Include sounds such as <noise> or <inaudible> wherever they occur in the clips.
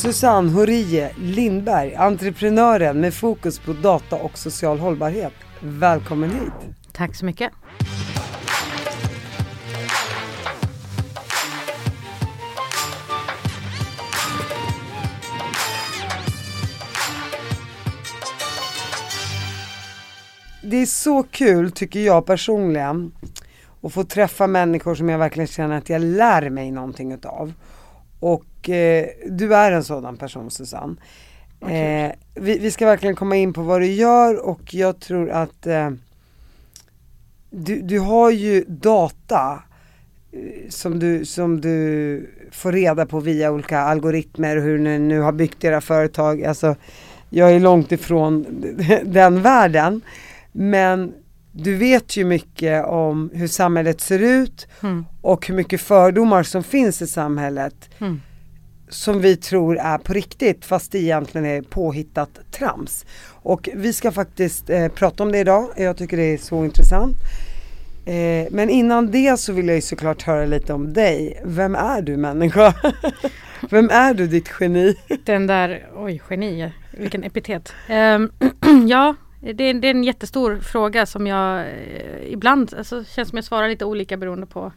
Susanne Horie Lindberg, entreprenören med fokus på data och social hållbarhet. Välkommen hit! Tack så mycket! Det är så kul tycker jag personligen att få träffa människor som jag verkligen känner att jag lär mig någonting utav. Och eh, du är en sådan person Susanne. Eh, vi, vi, ska verkligen komma in på vad du gör och jag tror att eh, du, du har ju data eh, som du, som du får reda på via olika algoritmer och hur ni nu har byggt era företag. Alltså, jag är långt ifrån <laughs> den världen. Men du vet ju mycket om hur samhället ser ut mm. och hur mycket fördomar som finns i samhället. Mm. Som vi tror är på riktigt fast det egentligen är påhittat trams. Och vi ska faktiskt eh, prata om det idag. Jag tycker det är så intressant. Eh, men innan det så vill jag ju såklart höra lite om dig. Vem är du människa? <laughs> Vem är du ditt geni? Den där, oj geni, vilken epitet. Um, <clears throat> ja, det är, det är, en jättestor fråga som jag eh, ibland, alltså känns som jag svarar lite olika beroende på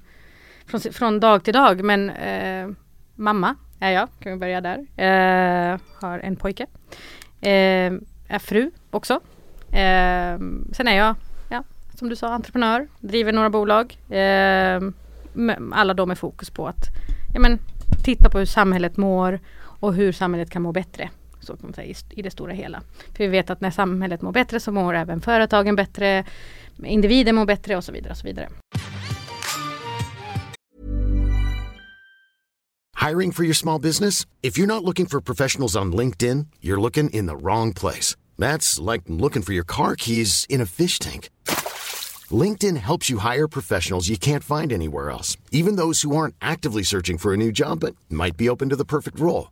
från, från dag till dag. Men eh, mamma är jag, kan vi börja där. Eh, har en pojke. Eh, är fru också. Eh, sen är jag, ja, som du sa, entreprenör. Driver några bolag. Eh, alla de med fokus på att ja, men, titta på hur samhället mår och hur samhället kan må bättre så kan man säga, i, det stora hela. För vi vet att när samhället mår bättre så mår även företagen bättre, individer mår bättre och så vidare. Och så vidare. Hiring for your small business? If you're not looking for professionals on LinkedIn, you're looking in the wrong place. That's like looking for your car keys in a fish tank. LinkedIn helps you hire professionals you can't find anywhere else, even those who aren't actively searching for a new job but might be open to the perfect role.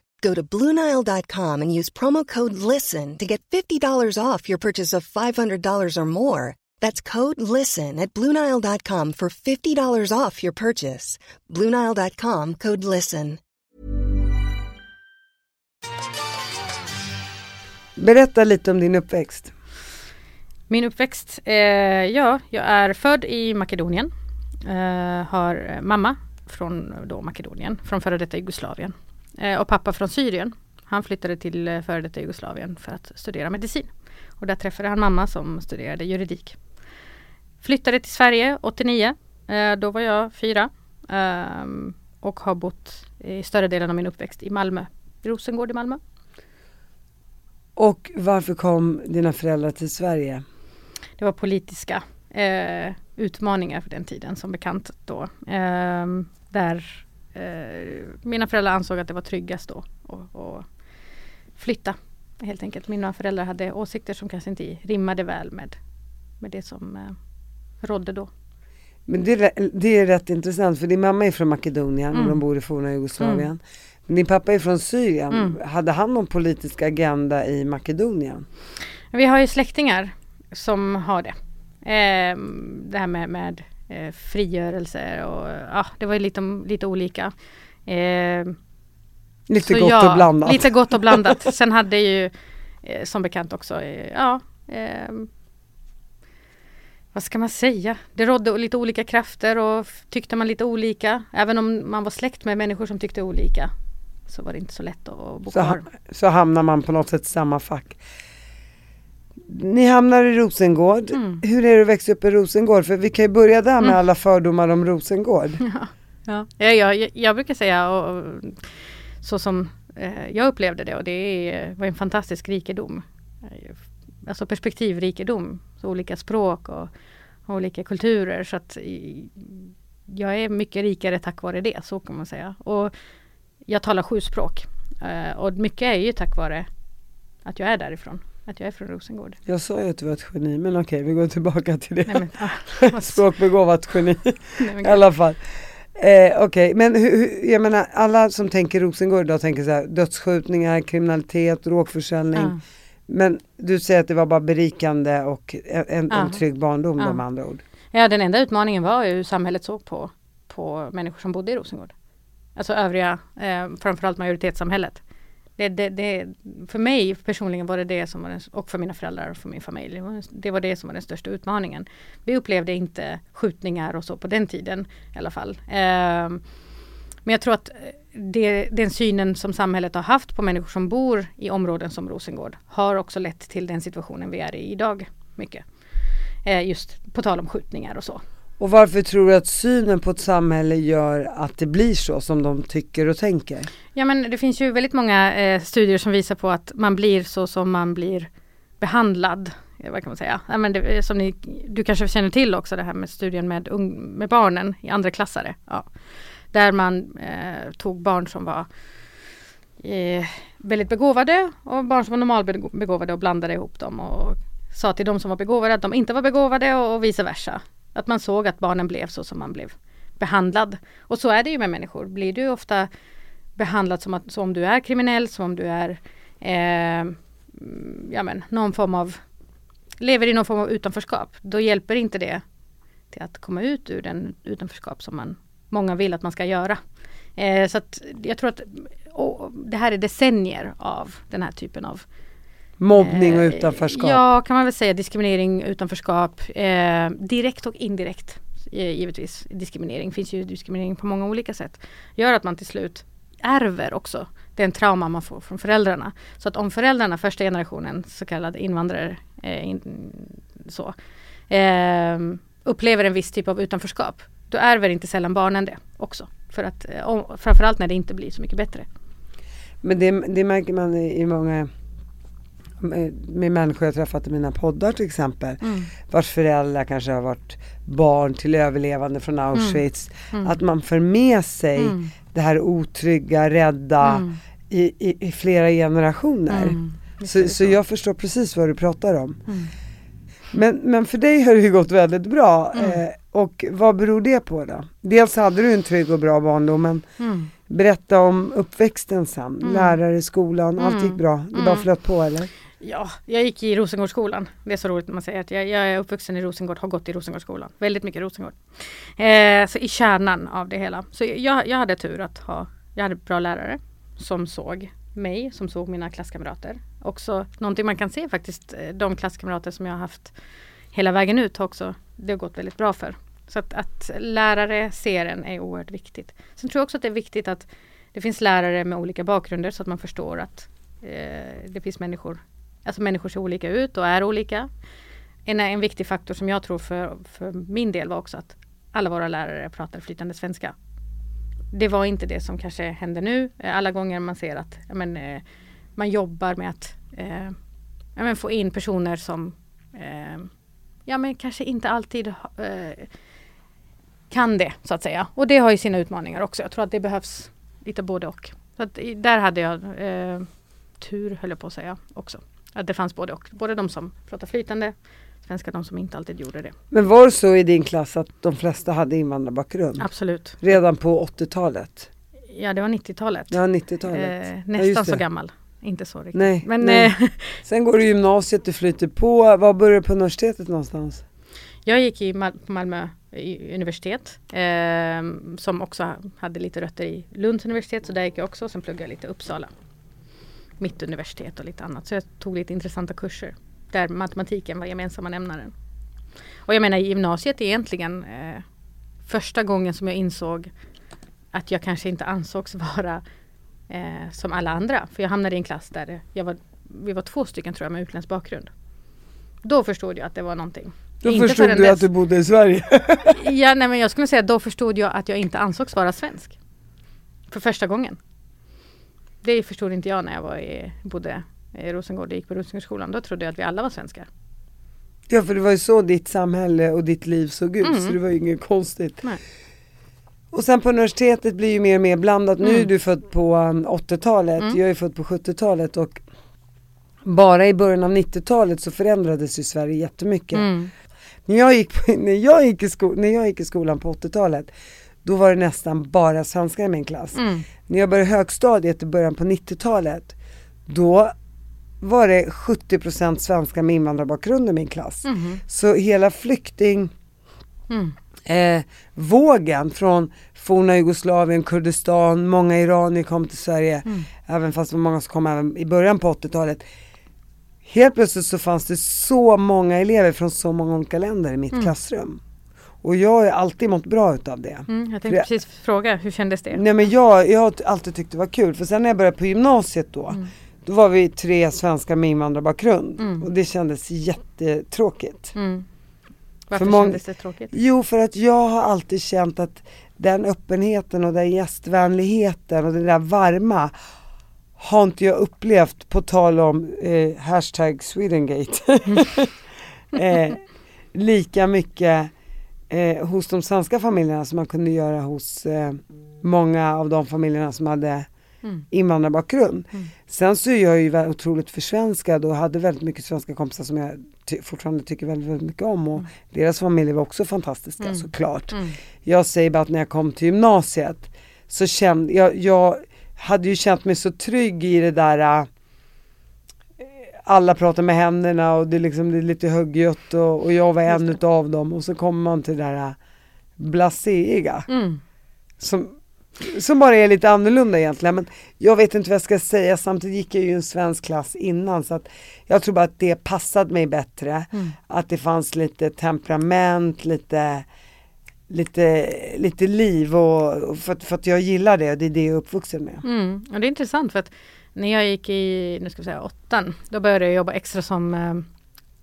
Go to Bluenile.com and use promo code LISTEN to get $50 off your purchase of $500 or more. That's code LISTEN at Bluenile.com for $50 off your purchase. Bluenile.com code LISTEN. Berätta lite om din uppväxt. Min uppväxt? Eh, ja, jag är född i Makedonien. Eh, har mamma från då Makedonien, från före detta Jugoslavien. Eh, och pappa från Syrien. Han flyttade till eh, före detta Jugoslavien för att studera medicin. Och där träffade han mamma som studerade juridik. Flyttade till Sverige 89. Eh, då var jag fyra. Ehm, och har bott i större delen av min uppväxt i Malmö. Rosengård i Malmö. Och varför kom dina föräldrar till Sverige? Det var politiska eh, utmaningar för den tiden som bekant då. Eh, där eh, mina föräldrar ansåg att det var tryggast då att flytta. Helt enkelt. Mina föräldrar hade åsikter som kanske inte rimmade väl med, med det som eh, rådde då. Men det är, det är rätt intressant för din mamma är från Makedonien mm. och de bor i forna Jugoslavien. Mm. Men din pappa är från Syrien. Mm. Hade han någon politisk agenda i Makedonien? Vi har ju släktingar som har det. Eh, det här med, med eh, frigörelse och ja, det var ju lite, lite olika. Eh, lite gott ja, och blandat. Lite gott och blandat. <laughs> Sen hade ju eh, som bekant också, eh, ja ehm, vad ska man säga? Det rådde lite olika krafter och tyckte man lite olika. Även om man var släkt med människor som tyckte olika så var det inte så lätt att bo kvar. Så, så hamnar man på något sätt i samma fack. Ni hamnar i Rosengård. Mm. Hur är det att växa upp i Rosengård? För vi kan ju börja där med mm. alla fördomar om Rosengård. <laughs> Ja, ja. Jag, jag, brukar säga och, så som eh, jag upplevde det och det är, var en fantastisk rikedom. Alltså perspektivrikedom, så olika språk och, och olika kulturer. Så att jag är mycket rikare tack vare det, så kan man säga. Och jag talar sju språk. Eh, och mycket är ju tack vare att jag är därifrån. Att jag är från Rosengård. Jag sa ju att du var ett geni men okej vi går tillbaka till det. Nej, men, ah, <laughs> Språkbegåvat geni <laughs> nej, men, i alla fall. Eh, Okej, men hur, hur, jag menar alla som tänker Rosengård idag tänker så här dödsskjutningar, kriminalitet, drogförsäljning. ja. Men du säger att det var bara berikande och en, en, trygg barndom då med andra ord. Ja, den enda utmaningen var ju hur samhället såg på, på människor som bodde i Rosengård. Alltså övriga, eh, framförallt majoritetssamhället. Det, det, det, för mig personligen var det det som var den, och för mina föräldrar och för min familj. Det var, det som var den största utmaningen. Vi upplevde inte skjutningar och så på den tiden i alla fall. Eh, men jag tror att eh, det, den synen som samhället har haft på människor som bor i områden som Rosengård har också lett till den situationen vi är i idag. Mycket. Eh, just på tal om skjutningar och så. Och varför tror du att synen på ett samhälle gör att det blir så som de tycker och tänker? Ja men det finns ju väldigt många eh, studier som visar på att man blir så som man blir behandlad. Eh, vad kan man säga? Ja, men det, eh, som ni, du kanske känner till också det här med studien med, ung, med barnen i andra klassare. Ja. Där man eh, tog barn som var eh, väldigt begåvade och barn som var normalbegåvade och blandade ihop dem och sa till de som var begåvade att de inte var begåvade och, och vice versa. Att man såg att barnen blev så som man blev behandlad. Och så är det ju med människor. Blir du ofta behandlad som, att, som om du är kriminell, som om du är eh, mm, ja, men, någon form av lever i någon form av utanförskap. Då hjälper inte det till att komma ut ur den utanförskap som man, många vill att man ska göra. Eh, så att jag tror att och det här är decennier av den här typen av Mobbning och Eh, utanförskap. Ja, kan man väl säga. Diskriminering, utanförskap. Eh, direkt och indirekt. Eh, givetvis. Diskriminering. finns ju diskriminering på många olika sätt. Gör att man till slut ärver också den trauma man får från föräldrarna. Så att om föräldrarna, första generationen så kallade invandrare, eh, in, så, eh, upplever en viss typ av utanförskap. Då ärver inte sällan barnen det också. För att, eh, om, framförallt när det inte blir så mycket bättre. Men det, det märker man i många med, människor jag träffat i mina poddar till exempel. Vars föräldrar kanske har varit barn till överlevande från Auschwitz. Att man för med sig Mm. det här otrygga, rädda Mm. i, i, i flera generationer. Mm. Så, så jag förstår precis vad du pratar om. Mm. Men, men för dig har det ju gått väldigt bra. Mm. Eh, och vad beror det på då? Dels hade du en trygg och bra barndom men Mm. berätta om uppväxten sen. Mm. Lärare i skolan, allt Mm. gick bra. Det bara Mm. flöt på eller? Ja, jag gick i Rosengårdsskolan. Det är så roligt när man säger att jag, jag är uppvuxen i Rosengård, har gått i Rosengårdsskolan. Väldigt mycket Rosengård. Eh, så i kärnan av det hela. Så jag, jag hade tur att ha, jag hade bra lärare som såg mig, som såg mina klasskamrater. Också någonting man kan se faktiskt, eh, de klasskamrater som jag har haft hela vägen ut har också, det har gått väldigt bra för. Så att, att lärare ser en är oerhört viktigt. Sen tror jag också att det är viktigt att det finns lärare med olika bakgrunder så att man förstår att eh, det finns människor Alltså människor ser olika ut och är olika. En, en viktig faktor som jag tror för, för min del var också att alla våra lärare pratar flytande svenska. Det var inte det som kanske händer nu. Eh, alla gånger man ser att men, eh, man jobbar med att eh, men få in personer som eh, ja, men kanske inte alltid eh, kan det så att säga. Och det har ju sina utmaningar också. Jag tror att det behövs lite både och. Så att, där hade jag eh, tur höll jag på att säga också. Att det fanns både och. Både de som pratar flytande svenska, de som inte alltid gjorde det. Men var det så i din klass att de flesta hade invandrarbakgrund? Absolut. Redan på 80-talet? Ja, det var 90-talet. Ja, 90-talet. Eh, Ja, nästan just så gammal. Inte så riktigt. Nej, Men nej. eh, <laughs> Sen går du gymnasiet, du flyter på. Var började du på universitetet någonstans? jag gick i Mal- på Malmö universitet. Eh, som också hade lite rötter i Lunds universitet. Så där gick jag också. Sen pluggade jag lite i Uppsala. Mitt universitet och lite annat. Så jag tog lite intressanta kurser. Där matematiken var gemensamma nämnaren. Och jag menar gymnasiet egentligen eh, första gången som jag insåg att jag kanske inte ansågs vara eh, som alla andra. För jag hamnade i en klass där jag var, vi var två stycken tror jag med utländsk bakgrund. Då förstod jag att det var någonting. Då Inte förstod du dess. att du bodde i Sverige. Ja, nej, men jag skulle säga då förstod jag att jag inte ansågs vara svensk. För första gången. Det förstod inte jag när jag var i, bodde i Rosengård och gick på Rosengårdsskolan. Då trodde jag att vi alla var svenskar. ja, för det var ju så ditt samhälle och ditt liv såg ut. Mm. Så det var ju inget konstigt. Nej. Och sen på universitetet blir ju mer och mer blandat. Nu är Mm. du född på um, 80-talet, Mm. jag är född på 70-talet och bara i början av 90-talet så förändrades ju Sverige jättemycket. Mm. När, jag gick på, <laughs> när, jag gick i sko, när jag gick i skolan på 80-talet då var det nästan bara svenskar i min klass. Mm. När jag började högstadiet i början på 90-talet då var det 70% svenskar med invandrarbakgrund i min klass. Mhm. Så hela flykting Mm. eh, vågen från forna Jugoslavien, Kurdistan, många iranier kom till Sverige, Mm. även fast det var många som kom även i början på 80-talet. Helt plötsligt så fanns det så många elever från så många olika länder i mitt Mm. klassrum. Och jag har alltid mått bra utav det. Mm. Jag tänkte jag- precis fråga, hur kändes det? Nej men jag, jag har alltid tyckt det var kul, för sen när jag började på gymnasiet då, Mm. då var vi tre svenskar med invandrarbakgrund Mm. och det kändes jättetråkigt. Mm. Varför många- kändes det tråkigt? Jo, för att jag har alltid känt att den öppenheten och den gästvänligheten och det där varma har inte jag upplevt på tal om eh, hashtag Swedengate. <laughs> <laughs> eh, lika mycket eh, hos de svenska familjerna som man kunde göra hos eh, många av de familjerna som hade Mm. invandrarbakgrund. Mm. Sen så är jag ju otroligt försvenskad och hade väldigt mycket svenska kompisar som jag ty- fortfarande tycker väldigt, väldigt mycket om och Mm. deras familjer var också fantastiska Mm. såklart. Mm. Jag säger bara att när jag kom till gymnasiet så kände jag, jag hade ju känt mig så trygg i det där äh, alla pratar med händerna och det är liksom det är lite högljutt och, och jag var en utav dem. Och så kommer man till det där äh, blaséiga. Mm. som, som bara är lite annorlunda egentligen. Men jag vet inte vad jag ska säga. Samtidigt gick jag ju en svensk klass innan. Så att jag tror bara att det passade mig bättre. Mm. att det fanns lite temperament, lite lite, lite liv. Och, och för, för att jag gillar det. Och det är det jag är uppvuxen med. Mm. Och det är intressant. För att när jag gick i, nu ska vi säga åttan, då började jag jobba extra som eh,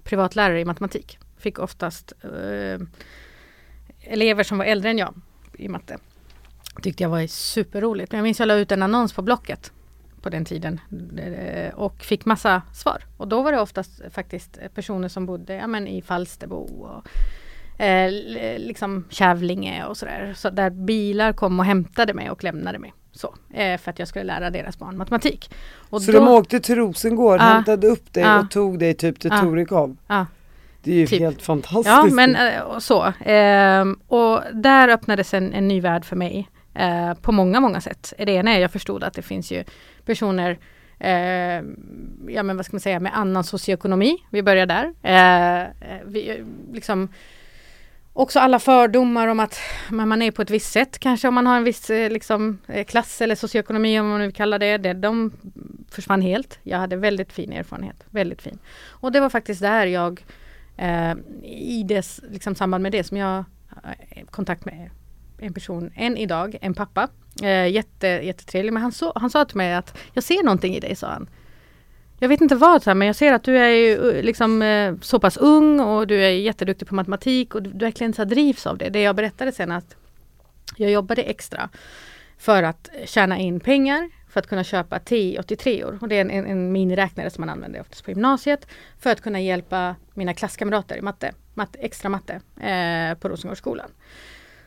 privatlärare i matematik. Fick oftast eh, elever som var äldre än jag i matte. Tyckte jag var superroligt. Men jag minns jag la ut en annons på Blocket på den tiden eh, och fick massa svar. Och då var det oftast faktiskt personer som bodde ja, men i Falsterbo och eh, liksom Kävlinge och sådär. Så där bilar kom och hämtade mig och lämnade mig. Så, eh, för att jag skulle lära deras barn matematik. Och så då, de åkte till Rosengård, Ja. hämtade upp dig Ja. och tog dig typ till Ja. Torekov. Ja. Det är ju Typ. helt fantastiskt. Ja men eh, och så. Ehm, och där öppnades en, en ny värld för mig. eh, på många, många sätt. Det ena är jag förstod att det finns ju personer eh, ja men vad ska man säga med annan socioekonomi. Vi börjar där. Eh, eh, vi, eh, liksom, också alla fördomar om att man är på ett visst sätt kanske om man har en viss eh, liksom, eh, klass eller socioekonomi om man nu vill kalla det, det. De försvann helt. Jag hade väldigt fin erfarenhet. Väldigt fin. Och det var faktiskt där jag eh, i det liksom, samband med det som jag har kontakt med en person än idag, en pappa. Eh, jätte, jättetrevlig men han, så, han sa till mig att jag ser någonting i dig sa han. Jag vet inte vad men jag ser att du är ju, eh, liksom eh, så pass ung och du är jätteduktig på matematik och du, verkligen så drivs av det. Det jag berättade sen att jag jobbade extra för att tjäna in pengar för att kunna köpa T83or. Och det är en, en, en miniräknare som man använder oftast på gymnasiet. För att kunna hjälpa mina klasskamrater i matte, matte extra matte eh, på Rosengårdsskolan.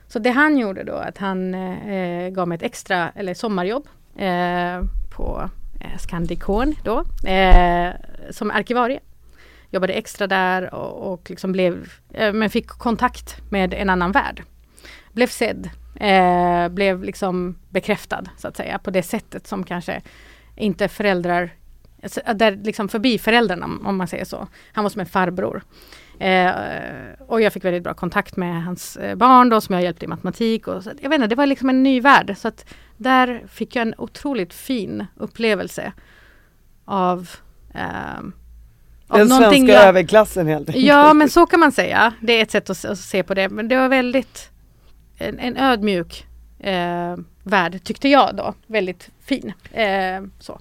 Så det han gjorde då att han eh, eh gav mig ett extra eller sommarjobb eh, på Eh, Scandicon då eh, som arkivarie. Jobbade extra där och, och liksom blev, eh, men fick kontakt med en annan värld. Blev sedd, eh, blev liksom bekräftad så att säga på det sättet som kanske inte föräldrar, alltså, där liksom förbi föräldrarna om man säger så. Han var som en farbror. Eh, och jag fick väldigt bra kontakt med hans eh, barn då som jag hjälpte i matematik. Och så, jag vet inte, det var liksom en ny värld. Så att där fick jag en otroligt fin upplevelse av eh, Den svenska jag- överklassen helt enkelt. Ja men så kan man säga. Det är ett sätt att, att se på det. Men det var väldigt en, en ödmjuk eh, värld tyckte jag då. Väldigt fin. Eh, så.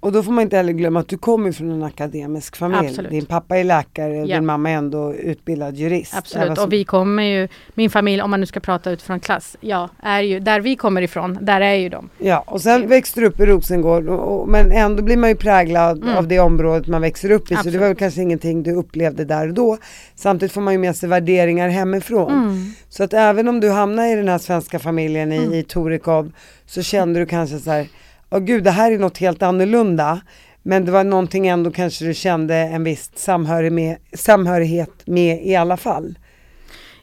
Och då får man inte heller glömma att du kommer från en akademisk familj. Absolut. Din pappa är läkare Ja. din mamma är ändå utbildad jurist. Absolut, och vi kommer ju, min familj om man nu ska prata utifrån klass, ja, är ju, där vi kommer ifrån, där är ju de. Ja, och sen växte du upp i Rosengård och, och, men ändå blir man ju präglad Mm. av det området man växer upp i. Så det Absolut. var väl kanske ingenting du upplevde där och då. Samtidigt får man ju med sig värderingar hemifrån. Mm. Så att även om du hamnar i den här svenska familjen i, Mm. i Torekov så kände du kanske så här, åh gud det här är något helt annorlunda. Men det var någonting ändå kanske du kände en viss samhörighet med, samhörighet med i alla fall.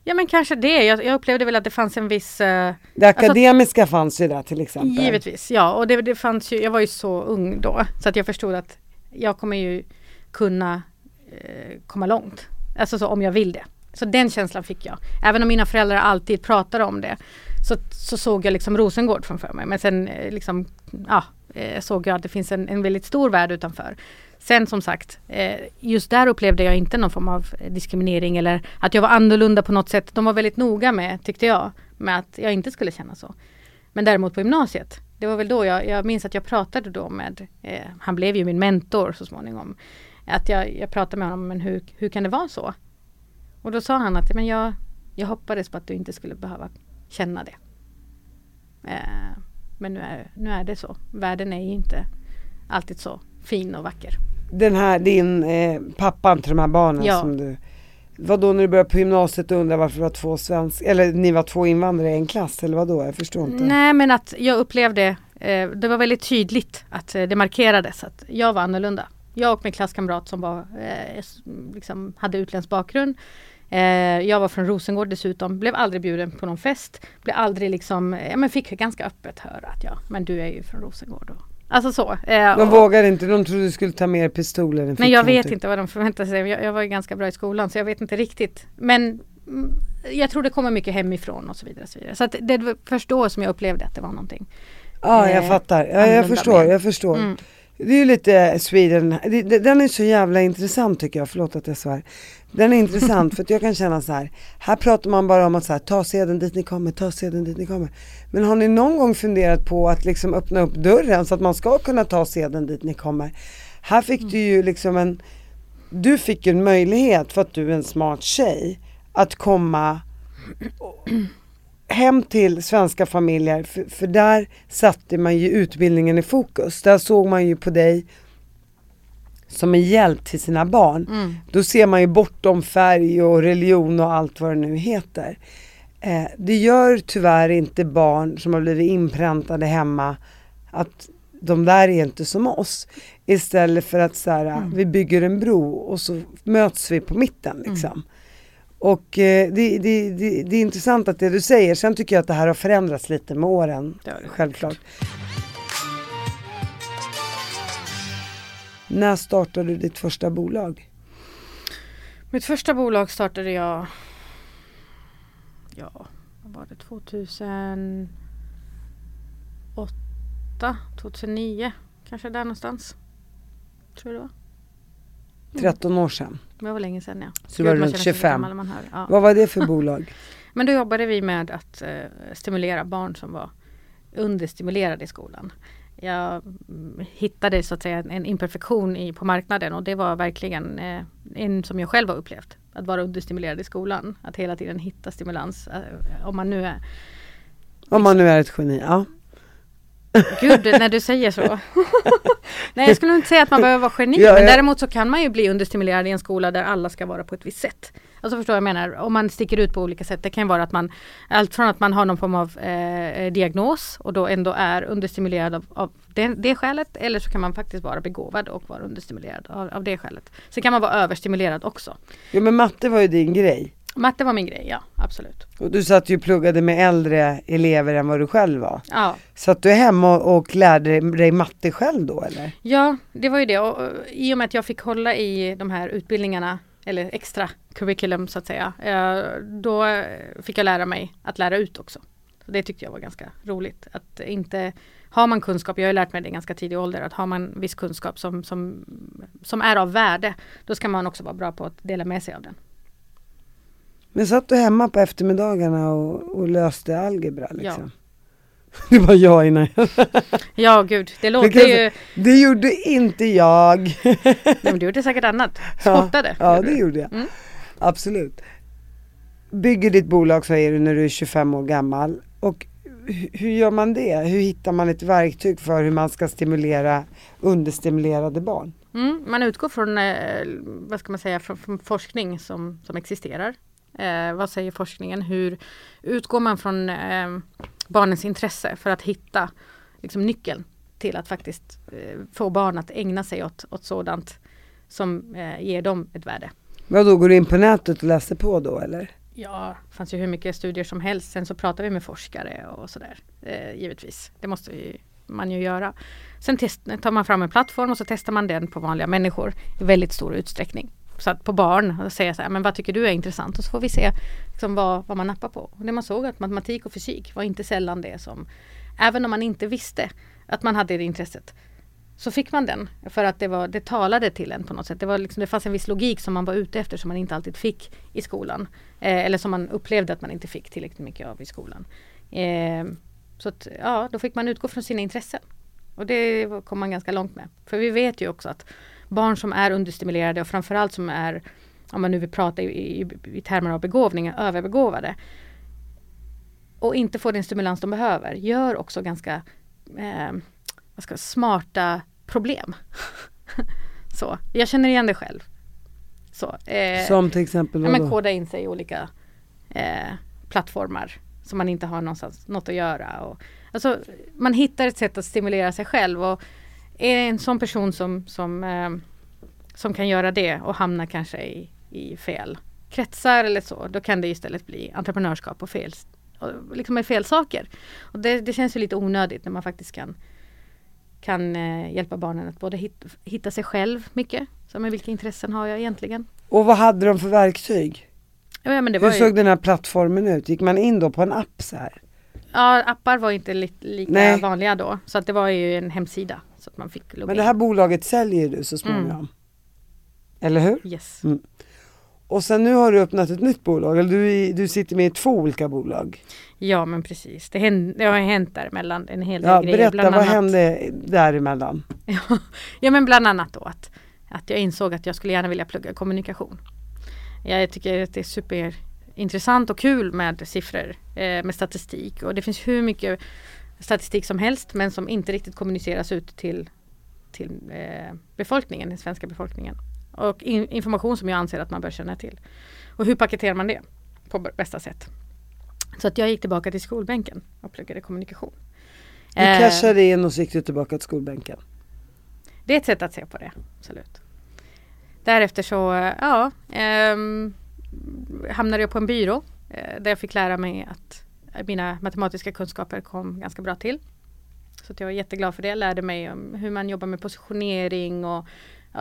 Ja men kanske det, jag, jag upplevde väl att det fanns en viss eh, Det akademiska fanns ju där till exempel. Givetvis, ja. Och det, det fanns ju, jag var ju så ung då. Så att jag förstod att jag kommer ju kunna eh, komma långt. Alltså så om jag vill det. Så den känslan fick jag. Även om mina föräldrar alltid pratade om det. Så, så såg jag liksom Rosengård framför mig. Men sen eh, liksom, ja, eh, såg jag att det finns en, en väldigt stor värld utanför. Sen som sagt, eh, just där upplevde jag inte någon form av diskriminering eller att jag var annorlunda på något sätt. De var väldigt noga med, tyckte jag, med att jag inte skulle känna så. Men däremot på gymnasiet, det var väl då jag, jag minns att jag pratade då med, eh, han blev ju min mentor så småningom. Att jag, jag pratade med honom, men hur, hur kan det vara så? Och då sa han att men jag, jag hoppades på att du inte skulle behöva känna det. Eh, men nu är, nu är det så. Världen är ju inte alltid så fin och vacker. Den här, din eh, pappan till de här barnen Ja. som du vad då när du började på gymnasiet och undrade varför det var två svensk eller ni var två invandrare i en klass eller vad då? Jag förstår inte. Nej men att jag upplevde, eh, det var väldigt tydligt att eh, det markerades att jag var annorlunda. Jag och min klasskamrat som var, eh, liksom, hade utländsk bakgrund. Eh, jag var från Rosengård dessutom, blev aldrig bjuden på någon fest. Blev aldrig liksom, eh, men fick ganska öppet höra att ja, men du är ju från Rosengård. Och, alltså så. Eh, De och- vågade inte, de trodde du skulle ta med pistolen i Nej fickan, jag vet inte vad de förväntar sig. Jag, jag var ju ganska bra i skolan så jag vet inte riktigt. Men mm, jag tror det kommer mycket hemifrån och så vidare. Och så vidare. så det var först då som jag upplevde att det var någonting. Ja jag eh, fattar, ja, jag förstår, jag förstår. Mm. Det är ju lite Sweden, den är så jävla intressant tycker jag, förlåt att jag svär. Den är intressant <laughs> för att jag kan känna så här, här pratar man bara om att så här, ta sedan dit ni kommer, ta sedan dit ni kommer. Men har ni någon gång funderat på att liksom öppna upp dörren så att man ska kunna ta sedan dit ni kommer? Här fick du ju liksom en, du fick ju en möjlighet för att du är en smart tjej att komma hem till svenska familjer, för, för där satte man ju utbildningen i fokus. Där såg man ju på dig som en hjälp till sina barn. Mm. Då ser man ju bortom färg och religion och allt vad det nu heter. Eh, det gör tyvärr inte barn som har blivit inpräntade hemma att de där är inte som oss. Istället för att så här, vi bygger en bro och så möts vi på mitten liksom. Och eh, det, det, det, det är intressant att det du säger, sen tycker jag att det här har förändrats lite med åren. Det. Självklart. När startade du ditt första bolag? Mitt första bolag startade jag Ja, vad var det? 2008? 2009? Kanske där någonstans. Tror jag det var. 13 år sedan. Det var länge sedan ja. Så var Gud, man runt känner sig så 25. gammal när Man hör. Ja. Vad var det för bolag? <laughs> Men då jobbade vi med att eh, stimulera barn som var understimulerade i skolan. Jag mm, hittade så att säga en imperfektion i, på marknaden och det var verkligen eh, en som jag själv har upplevt. Att vara understimulerad i skolan. Att hela tiden hitta stimulans. Eh, om man nu är Om man nu är ett geni, ja. Gud, när du säger så. <laughs> Nej, jag skulle inte säga att man behöver vara geni. Ja, men ja. däremot så kan man ju bli understimulerad i en skola där alla ska vara på ett visst sätt. Alltså förstår jag menar? Om man sticker ut på olika sätt. Det kan ju vara att man, allt från att man har någon form av eh, diagnos och då ändå är understimulerad av, av det, det skälet. Eller så kan man faktiskt vara begåvad och vara understimulerad av, av det skälet. Sen kan man vara överstimulerad också. Jo men matte var ju din grej. Matte var min grej, ja absolut. Och du satt ju och pluggade med äldre elever än vad du själv var. Ja, Satt du hemma och, och lärde dig matte själv då eller? Ja, det var ju det. Och, och, I och med att jag fick hålla i de här utbildningarna, eller extra curriculum så att säga, eh, då eh, fick jag lära mig att lära ut också. Så det tyckte jag var ganska roligt. Att inte, har man kunskap, jag har ju lärt mig det i ganska tidig ålder, att har man viss kunskap som, som, som är av värde, då ska man också vara bra på att dela med sig av den. Men satt du hemma på eftermiddagarna och, och löste algebra liksom? <laughs> Det var jag innan. <laughs> Ja gud, det låter kan ju... Det gjorde inte jag. <laughs> Nej, men du gjorde säkert annat. Spottade. Ja, gjorde det gjorde jag. Mm. Absolut. Bygger ditt bolag säger du när du är 25 år gammal. Och hu- hur gör man det? Hur hittar man ett verktyg för hur man ska stimulera understimulerade barn? Mm, man utgår från, eh, vad ska man säga, från, från forskning som, som existerar. Eh, vad säger forskningen? Hur utgår man från eh, barnens intresse för att hitta liksom, nyckeln till att faktiskt eh, få barn att ägna sig åt, åt sådant som eh, ger dem ett värde. Vadå, går du in på nätet och läser på då eller? Ja, det fanns ju hur mycket studier som helst. Sen så pratar vi med forskare och sådär. Eh, givetvis. Det måste ju, man ju göra. Sen test, tar man fram en plattform och så testar man den på vanliga människor i väldigt stor utsträckning. Så att på barn och säga så här, men vad tycker du är intressant? Och så får vi se liksom, vad, vad man nappar på. Och det man såg att matematik och fysik var inte sällan det som, även om man inte visste att man hade det intresset, så fick man den för att det, var, det talade till en på något sätt. Det, var liksom, det fanns en viss logik som man var ute efter som man inte alltid fick i skolan. Eh, eller som man upplevde att man inte fick tillräckligt mycket av i skolan. Eh, så att, ja, då fick man utgå från sina intressen. Och det kom man ganska långt med. För vi vet ju också att barn som är understimulerade och framförallt som är, om man nu vill prata i, i, i termer av begåvning, överbegåvade och inte får den stimulans de behöver, gör också ganska eh, vad ska, smarta problem. <laughs> så, jag känner igen det själv. Så, eh, Som till exempel ja, men koda in sig i olika eh, plattformar som man inte har någonstans, något att göra. Och, alltså, man hittar ett sätt att stimulera sig själv och är en sån person som, som, eh, som kan göra det och hamna kanske i, i fel kretsar eller så, då kan det istället bli entreprenörskap och fel, och liksom med fel saker. Och det, det känns ju lite onödigt när man faktiskt kan kan eh, hjälpa barnen att både hit, hitta sig själv mycket. Så, men vilka intressen har jag egentligen? Och vad hade de för verktyg? Ja, men det var Hur ju, såg den här plattformen ut? Gick man in då på en app så här? Ja, appar var inte li lika Nej. vanliga då. Så att det var ju en hemsida. Så att man fick logga Men det in. här bolaget säljer du så småningom. Mm. Eller hur? Yes. Och sen nu har du öppnat ett nytt bolag, eller du, du sitter med i två olika bolag. Ja men precis. Det, hände, det har hänt däremellan en hel del Ja, grejer. berätta, bland vad annat, hände däremellan? <laughs> Ja men bland annat då att, att jag insåg att jag skulle gärna vilja plugga kommunikation. Jag tycker att det är superintressant och kul med siffror, eh, med statistik och det finns hur mycket statistik som helst men som inte riktigt kommuniceras ut till, till eh, befolkningen, den svenska befolkningen. Och in, information som jag anser att man bör känna till. Och hur paketerar man det på bästa sätt? Så att jag gick tillbaka till skolbänken och pluggade kommunikation. Du Eh, cashade in och så gick du tillbaka till skolbänken. det är ett sätt att se på det, absolut. Därefter så, eh, ja, ehm, hamnade jag på en byrå eh, där jag fick lära mig att mina matematiska kunskaper kom ganska bra till. Så jag var jätteglad för det. Jag lärde mig om hur man jobbar med positionering och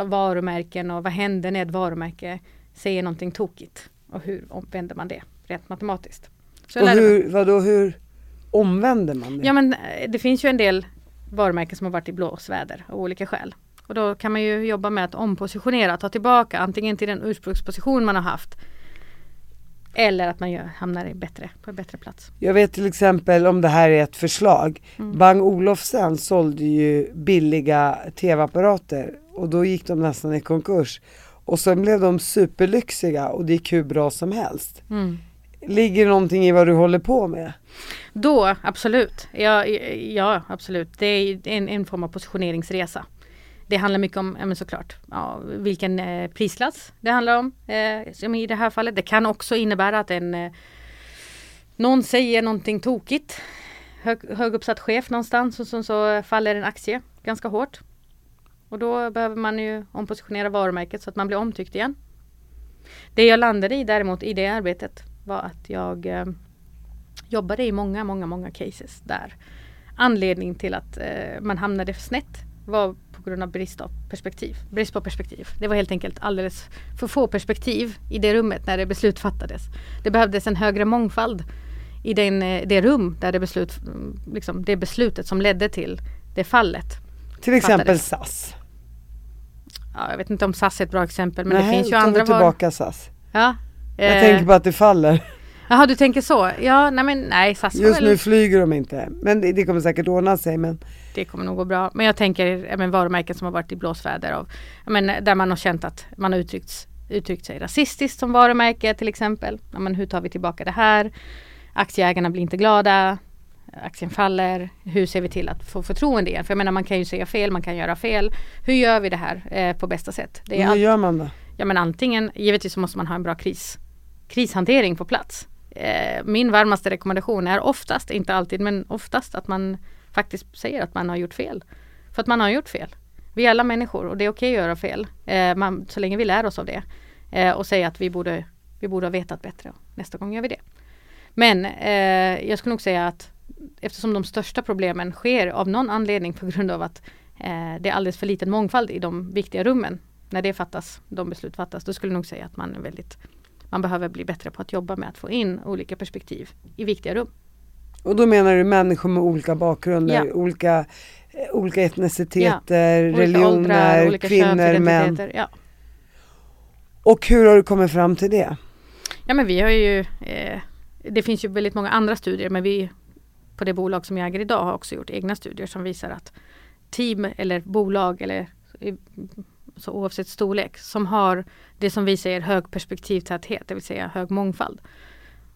varumärken och vad händer när ett varumärke säger någonting tokigt och hur omvänder man det rent matematiskt. Så Och hur, vadå, hur omvänder man det? Ja men eh, det finns ju en del varumärken som har varit i blåsväder av olika skäl. Och då kan man ju jobba med att ompositionera, ta tillbaka antingen till den ursprungsposition man har haft. Eller att man gör, hamnar i bättre, på en bättre plats. Jag vet till exempel om det här är ett förslag. Mm. Bang Olufsen sålde ju billiga tv-apparater och då gick de nästan i konkurs. Och sen blev de superlyxiga och det gick hur bra som helst. Mm. Ligger någonting i vad du håller på med? Då, absolut. Ja, ja absolut. Det är en, en form av positioneringsresa. Det handlar mycket om, ja, men såklart, ja, vilken eh, prisklass det handlar om. Eh, som i det här fallet. Det kan också innebära att en eh, någon säger någonting tokigt. Hög, höguppsatt chef någonstans och så, så faller en aktie ganska hårt. Och då behöver man ju ompositionera varumärket så att man blir omtyckt igen. Det jag landade i däremot i det arbetet var att jag eh, jobbade i många, många, många cases där anledning till att eh, man hamnade snett var på grund av brist av perspektiv. Brist på perspektiv. Det var helt enkelt alldeles för få perspektiv i det rummet när det beslut fattades. Det behövdes en högre mångfald i den, eh, det rum där det, beslut, liksom, det beslutet som ledde till det fallet. Till exempel Fattades. SAS. Ja, jag vet inte om SAS är ett bra exempel men Nej, det finns ju andra var... tillbaka SAS. Ja, Jag eh, tänker på att det faller. Jaha du tänker så. Ja nej men nej SAS Just nu flyger de inte. Men det, det kommer säkert ordna sig. Men det kommer nog gå bra. Men jag tänker men, varumärken som har varit i blåsväder av, men, där man har känt att man har uttryckt, uttryckt sig rasistiskt som varumärke till exempel. Ja, men, hur tar vi tillbaka det här? Aktieägarna blir inte glada. Aktien faller. Hur ser vi till att få förtroende igen? För jag menar man kan ju säga fel, man kan göra fel. Hur gör vi det här eh, på bästa sätt? Det är hur gör man då? Ja men antingen, givetvis så måste man ha en bra kris, krishantering på plats. Eh, min varmaste rekommendation är oftast, inte alltid men oftast att man faktiskt säger att man har gjort fel. För att man har gjort fel. Vi är alla människor och det är okej okay att göra fel. Eh, man, så länge vi lär oss av det. Eh, och säga att vi borde, vi borde ha vetat bättre. Nästa gång gör vi det. Men eh, jag skulle nog säga att eftersom de största problemen sker av någon anledning på grund av att eh, det är alldeles för liten mångfald i de viktiga rummen. När det fattas, de beslut fattas, då skulle jag nog säga att man är väldigt man behöver bli bättre på att jobba med att få in olika perspektiv i viktiga rum. Och då menar du människor med olika bakgrunder, ja. olika, eh, olika etniciteter, ja. olika religioner, åldrar, olika kvinnor, män. Ja. Och hur har du kommit fram till det? Ja men vi har ju eh, Det finns ju väldigt många andra studier men vi på det bolag som jag äger idag har också gjort egna studier som visar att team eller bolag eller så oavsett storlek som har det som vi säger hög perspektivtäthet, det vill säga hög mångfald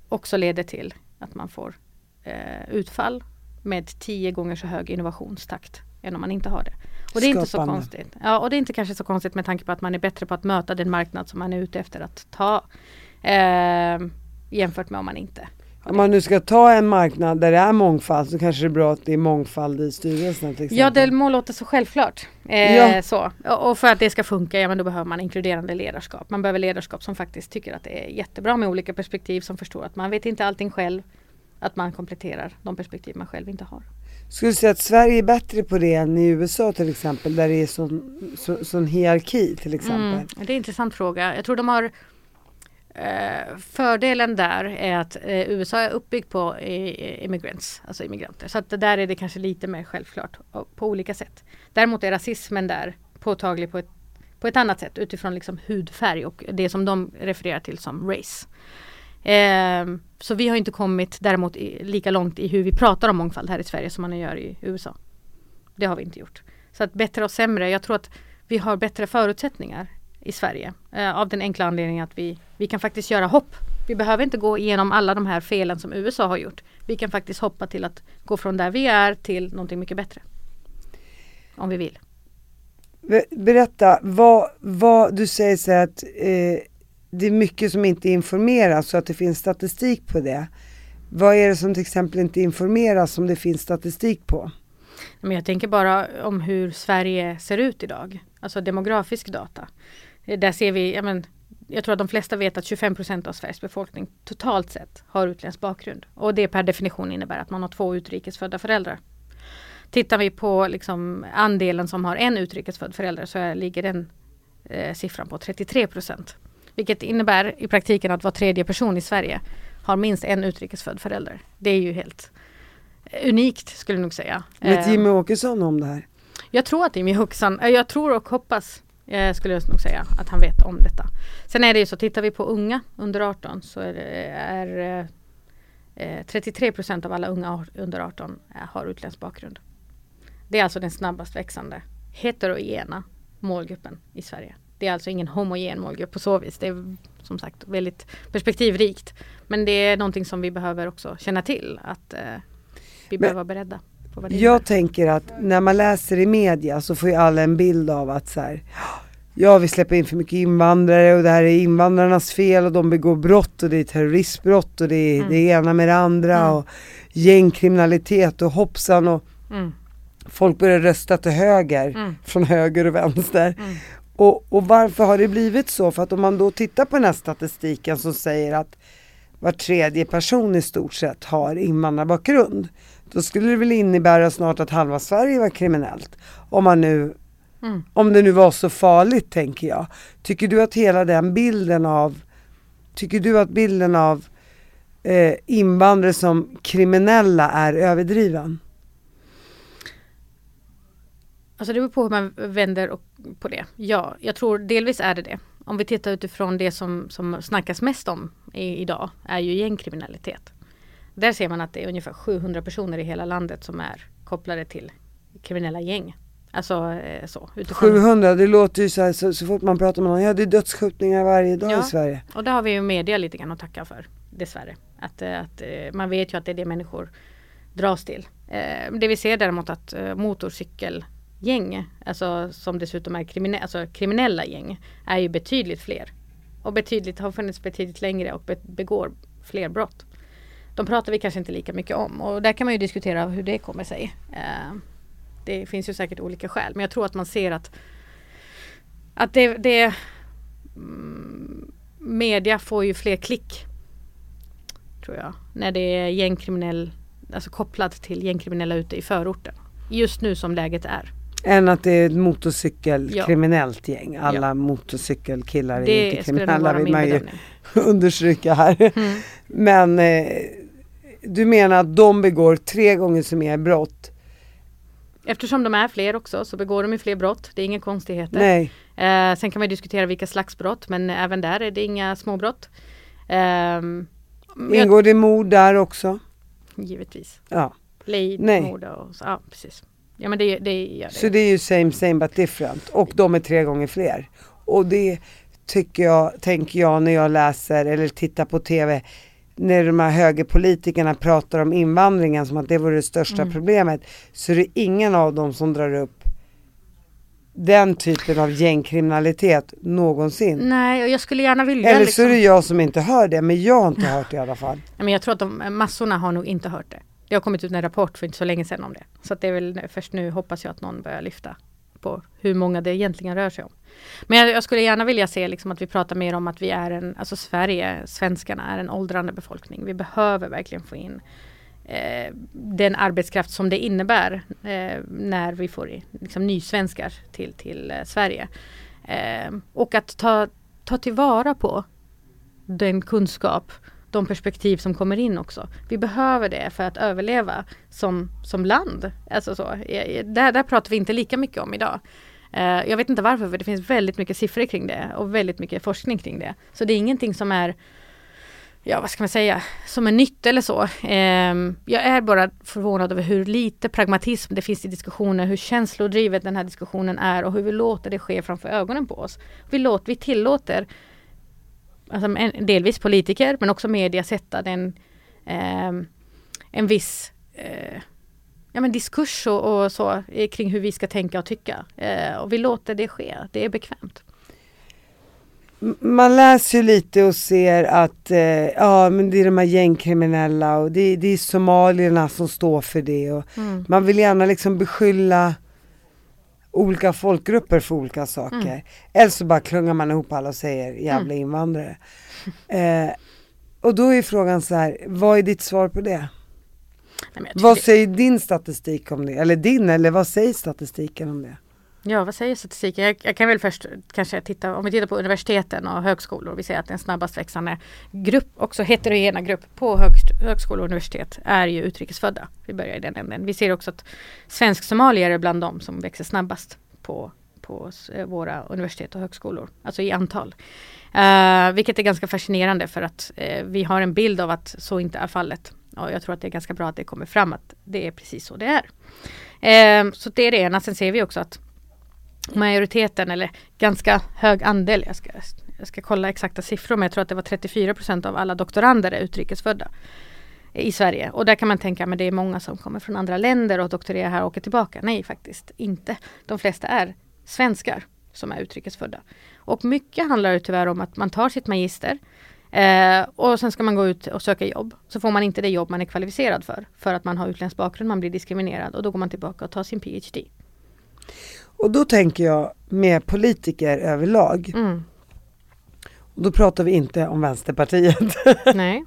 också leder till att man får eh, utfall med tio gånger så hög innovationstakt än om man inte har det. Och det är Skapande. inte så konstigt. Ja, och det är inte kanske så konstigt med tanke på att man är bättre på att möta den marknad som man är ute efter att ta eh, jämfört med om man inte om man nu ska ta en marknad där det är mångfald så kanske det är bra att det är mångfald i styrelsen till exempel. Ja det må låta så självklart. Eh, ja. så. Och för att det ska funka, ja men då behöver man inkluderande ledarskap. Man behöver ledarskap som faktiskt tycker att det är jättebra med olika perspektiv som förstår att man vet inte allting själv. Att man kompletterar de perspektiv man själv inte har. Skulle du säga att Sverige är bättre på det än i USA till exempel där det är sån, så, sån hierarki till exempel? Mm, det är en intressant fråga. Jag tror de har Eh, fördelen där är att eh, USA är uppbyggt på eh, immigrants, alltså immigranter. Så att där är det kanske lite mer självklart på olika sätt. Däremot är rasismen där påtaglig på ett, på ett annat sätt utifrån liksom hudfärg och det som de refererar till som race. Eh, så vi har inte kommit däremot i, lika långt i hur vi pratar om mångfald här i Sverige som man gör i USA. Det har vi inte gjort. Så att bättre och sämre, jag tror att vi har bättre förutsättningar i Sverige. Eh, av den enkla anledningen att vi, vi kan faktiskt göra hopp. Vi behöver inte gå igenom alla de här felen som USA har gjort. Vi kan faktiskt hoppa till att gå från där vi är till någonting mycket bättre. Om vi vill. Berätta, vad, vad du säger så att eh, det är mycket som inte informeras så att det finns statistik på det. Vad är det som till exempel inte informeras som det finns statistik på? Men jag tänker bara om hur Sverige ser ut idag. Alltså demografisk data. Där ser vi, ja men, jag tror att de flesta vet att 25% av Sveriges befolkning totalt sett har utländsk bakgrund. Och det per definition innebär att man har två utrikesfödda föräldrar. Tittar vi på liksom andelen som har en utrikesfödd förälder så ligger den eh, siffran på 33% Vilket innebär i praktiken att var tredje person i Sverige har minst en utrikesfödd förälder. Det är ju helt unikt skulle jag nog säga. Vet Jimmy Åkesson om det här? Jag tror att Jimmy Åkesson, eh, jag tror och hoppas eh, skulle jag nog säga att han vet om detta. Sen är det ju så, tittar vi på unga under 18 så är, är eh, 33 av alla unga under 18 har utländsk bakgrund. Det är alltså den snabbast växande heterogena målgruppen i Sverige. Det är alltså ingen homogen målgrupp på så vis. Det är som sagt väldigt perspektivrikt. Men det är någonting som vi behöver också känna till att eh, vi behöver vara beredda. Jag tänker att när man läser i media så får ju alla en bild av att så här, ja vi släpper in för mycket invandrare och det här är invandrarnas fel och de begår brott och det är terroristbrott och det är mm. det ena med det andra mm. och gängkriminalitet och hoppsan och mm. folk börjar rösta till höger mm. från höger och vänster. Mm. Och, och varför har det blivit så? För att om man då tittar på den här statistiken som säger att var tredje person i stort sett har invandrarbakgrund. Då skulle det väl innebära snart att halva Sverige var kriminellt. Om man nu mm. Om det nu var så farligt tänker jag. Tycker du att hela den bilden av Tycker du att bilden av eh, invandrare som kriminella är överdriven? Alltså det beror på hur man vänder på det. Ja, jag tror delvis är det det. Om vi tittar utifrån det som, som snackas mest om i, idag är ju gängkriminalitet. Där ser man att det är ungefär 700 personer i hela landet som är kopplade till kriminella gäng. Alltså eh, så. Utifrån. 700, det låter ju så här så, så fort man pratar med någon, ja det är dödsskjutningar varje dag Ja. i Sverige. Och det har vi ju media lite grann att tacka för. Dessvärre. Att, eh, att eh, man vet ju att det är det människor dras till. Det vi ser däremot att motorcykelgäng, alltså som dessutom är kriminella, alltså kriminella gäng, är ju betydligt fler. Och betydligt, har funnits betydligt längre och be- begår fler brott. De pratar vi kanske inte lika mycket om och där kan man ju diskutera hur det kommer sig. Eh, Det finns ju säkert olika skäl men jag tror att man ser att att det, det mm, media får ju fler klick. Tror jag. När det är gängkriminell, alltså kopplat till gängkriminella ute i förorten. Just nu som läget är. Än att det är ett motorcykelkriminellt Ja. gäng. Alla motorcykelkillar är Det inte kriminella vill man ju <laughs> understryka här. Mm. Men eh, du menar att de begår tre gånger så mer brott? Eftersom de är fler också så begår de ju fler brott. Det är inga konstigheter. Nej. Eh, sen kan man diskutera vilka slags brott men även där är det inga småbrott. Jag- Ingår det mord där också? Givetvis. Ja. Lejd, Nej. mord och så. Ja, precis. Ja men det, det gör det. Så det är ju same same but different. Och de är tre gånger fler. Och det tycker jag, tänker jag när jag läser eller tittar på TV när de här högerpolitikerna pratar om invandringen som att det vore det största Mm. problemet så är det ingen av dem som drar upp den typen av gängkriminalitet någonsin. Nej, och jag skulle gärna vilja Eller så liksom- är det jag som inte hör det, men jag har inte hört det i alla fall. <laughs> Men jag tror att de, massorna har nog inte hört det. Det har kommit ut en rapport för inte så länge sedan om det. Så det är väl först nu hoppas jag att någon börjar lyfta på hur många det egentligen rör sig om. Men jag, jag skulle gärna vilja se liksom att vi pratar mer om att vi är en, alltså Sverige, svenskarna är en åldrande befolkning. Vi behöver verkligen få in eh, den arbetskraft som det innebär eh, när vi får i- liksom, nysvenskar till, till eh, Sverige. Eh, och att ta, ta tillvara på den kunskap, de perspektiv som kommer in också. Vi behöver det för att överleva som, som land. Alltså så. Där, där pratar vi inte lika mycket om idag. Eh, jag vet inte varför, för det finns väldigt mycket siffror kring det och väldigt mycket forskning kring det. Så det är ingenting som är Ja vad ska man säga, som är nytt eller så. Ehm, jag är bara förvånad över hur lite pragmatism det finns i diskussioner, hur känslodrivet den här diskussionen är och hur vi låter det ske framför ögonen på oss. Vi, låter, vi tillåter alltså en, delvis politiker men också media sätta den ehm, en viss eh, ja, men diskurs och, och så eh, kring hur vi ska tänka och tycka. Eh, och vi låter det ske, det är bekvämt. Man läser ju lite och ser att eh, ja men det är de här gängkriminella och det, det är somalierna som står för det och Mm. man vill gärna liksom beskylla olika folkgrupper för olika saker. Mm. Eller så bara klungar man ihop alla och säger jävla invandrare. Eh, och då är frågan så här, vad är ditt svar på det? Nej, Vad det- säger din statistik om det? Eller din, eller vad säger statistiken om det? Ja, vad säger statistiken? Jag, jag kan väl först kanske titta, om vi tittar på universiteten och högskolor, vi ser att den snabbast växande grupp, också heterogena grupp på högst, högskolor och universitet är ju utrikesfödda. Vi börjar i den änden. Vi ser också att svensk-somalier är bland de som växer snabbast på, på våra universitet och högskolor, alltså i antal. Uh, vilket är ganska fascinerande för att uh, vi har en bild av att så inte är fallet. Och jag tror att det är ganska bra att det kommer fram att det är precis så det är. Uh, så det är det ena. Sen ser vi också att majoriteten eller ganska hög andel, jag ska, jag ska kolla exakta siffror men jag tror att det var 34 procent av alla doktorander är utrikesfödda i Sverige. Och där kan man tänka att det är många som kommer från andra länder och doktorerar här och åker tillbaka. Nej faktiskt inte. De flesta är svenskar som är utrikesfödda. Och mycket handlar det tyvärr om att man tar sitt magister eh, och sen ska man gå ut och söka jobb. Så får man inte det jobb man är kvalificerad för. För att man har utländsk bakgrund, man blir diskriminerad och då går man tillbaka och tar sin PhD. Och då tänker jag med politiker överlag, Mm. och då pratar vi inte om Vänsterpartiet. <laughs> Nej.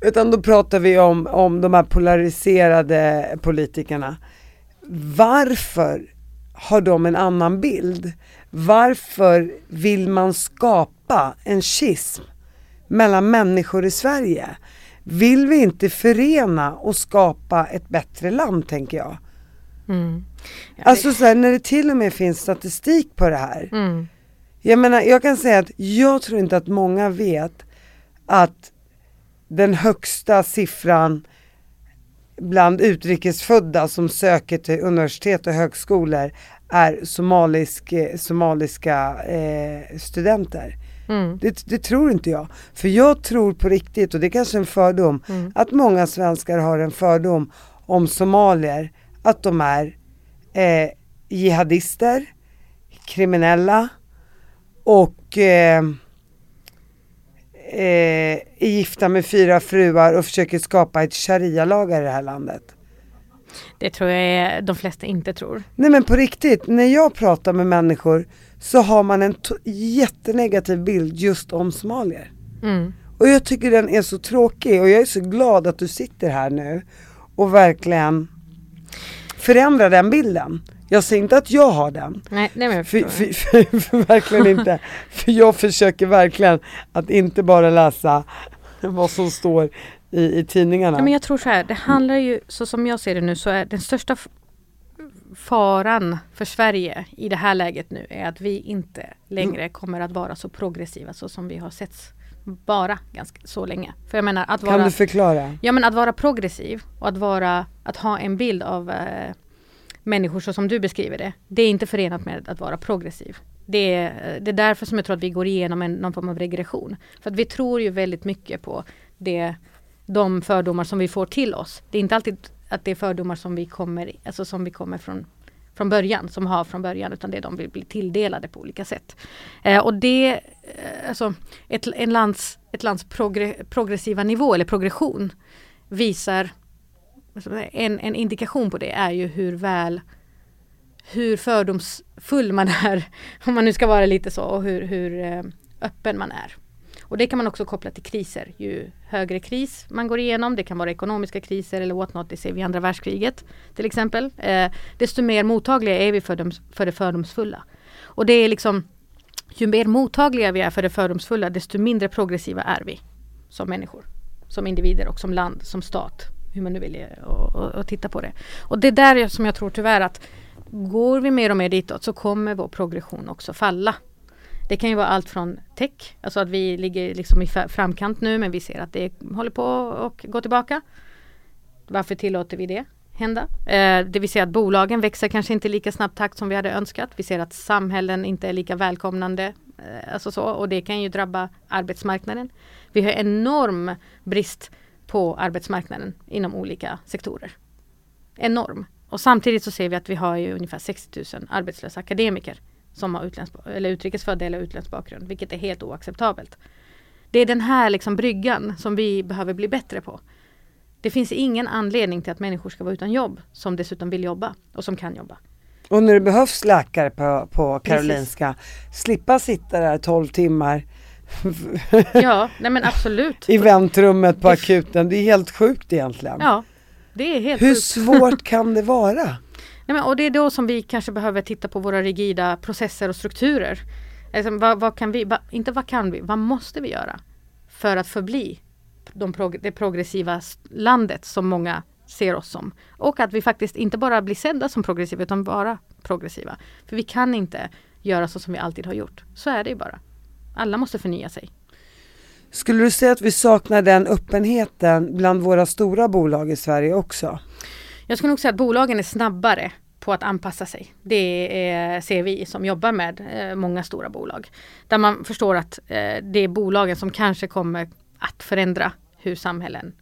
Utan då pratar vi om, om de här polariserade politikerna. Varför har de en annan bild? Varför vill man skapa en schism mellan människor i Sverige? Vill vi inte förena och skapa ett bättre land tänker jag? Mm. Alltså så här, när det till och med finns statistik på det här. mm. Jag menar, jag kan säga att jag tror inte att många vet att den högsta siffran bland utrikesfödda som söker till universitet och högskolor är somalisk, eh, somaliska eh, studenter. Mm. Det, det, tror inte jag. För jag tror på riktigt, och det är kanske är en fördom, Mm. att många svenskar har en fördom om somalier, att de är eh, jihadister, kriminella och eh, eh, är gifta med fyra fruar och försöker skapa ett sharia-lagar i det här landet. Det tror jag är, de flesta inte tror. Nej men på riktigt, när jag pratar med människor så har man en jättenegativ bild just om somalier. Mm. Och jag tycker den är så tråkig och jag är så glad att du sitter här nu och verkligen förändrar den bilden. Jag säger inte att jag har den, Nej, nej men jag för, för, för, <laughs> för verkligen inte. För jag försöker verkligen att inte bara läsa <laughs> vad som står i, i tidningarna. Ja, men jag tror så här, det handlar ju, så som jag ser det nu, så är den största faran för Sverige i det här läget nu är att vi inte längre kommer att vara så progressiva så som vi har sett vara ganska så länge. För jag menar att kan vara, du förklara? ja, men att vara progressiv och att, vara, att ha en bild av eh, människor så som du beskriver det. Det är inte förenat med att vara progressiv. Det är, det är därför som jag tror att vi går igenom en, någon form av regression. För att vi tror ju väldigt mycket på det, de fördomar som vi får till oss. Det är inte alltid att det är fördomar som vi kommer, alltså som vi kommer från, från början, som har från början, utan det är de vill bli tilldelade på olika sätt. Eh, och det, eh, alltså ett, en lands, ett lands progre, progressiva nivå eller progression visar alltså, en, en indikation på det är ju hur väl hur fördomsfull man är, <laughs> om man nu ska vara lite så, och hur, hur eh, öppen man är. Och det kan man också koppla till kriser. Ju högre kris man går igenom, det kan vara ekonomiska kriser eller what not, det ser vi i andra världskriget till exempel. Eh, desto mer mottagliga är vi för, dem, för det fördomsfulla. Och det är liksom, ju mer mottagliga vi är för det fördomsfulla, desto mindre progressiva är vi som människor. Som individer och som land, som stat. Hur man nu vill eh, och, och, och titta på det. Och det är där som jag tror tyvärr att går vi mer och mer ditåt så kommer vår progression också falla. Det kan ju vara allt från tech, alltså att vi ligger liksom i framkant nu men vi ser att det håller på att gå tillbaka. Varför tillåter vi det hända? Eh, det vill säga att bolagen växer kanske inte i lika snabb takt som vi hade önskat. Vi ser att samhällen inte är lika välkomnande. Eh, alltså så, och det kan ju drabba arbetsmarknaden. Vi har enorm brist på arbetsmarknaden inom olika sektorer. Enorm. Och samtidigt så ser vi att vi har ju ungefär 60 000 arbetslösa akademiker som har utländsk, eller utrikesfödda eller utländsk bakgrund, vilket är helt oacceptabelt. Det är den här liksom bryggan som vi behöver bli bättre på. Det finns ingen anledning till att människor ska vara utan jobb, som dessutom vill jobba och som kan jobba. Och när det behövs läkare på, på Karolinska, slippa sitta där 12 timmar <laughs> Ja, nej men absolut. i väntrummet på akuten. Det är helt sjukt egentligen. Ja, det är helt Hur sjukt. svårt <laughs> kan det vara? Nej, men, och det är då som vi kanske behöver titta på våra rigida processer och strukturer. Alltså, vad, vad kan vi, vad, inte vad kan vi, vad måste vi göra för att förbli de prog det progressiva landet som många ser oss som. Och att vi faktiskt inte bara blir sedda som progressiva utan bara progressiva. För vi kan inte göra så som vi alltid har gjort. Så är det ju bara. Alla måste förnya sig. Skulle du säga att vi saknar den öppenheten bland våra stora bolag i Sverige också? Jag skulle nog säga att bolagen är snabbare på att anpassa sig. Det är, ser vi som jobbar med eh, många stora bolag. Där man förstår att eh, det är bolagen som kanske kommer att förändra hur samhällen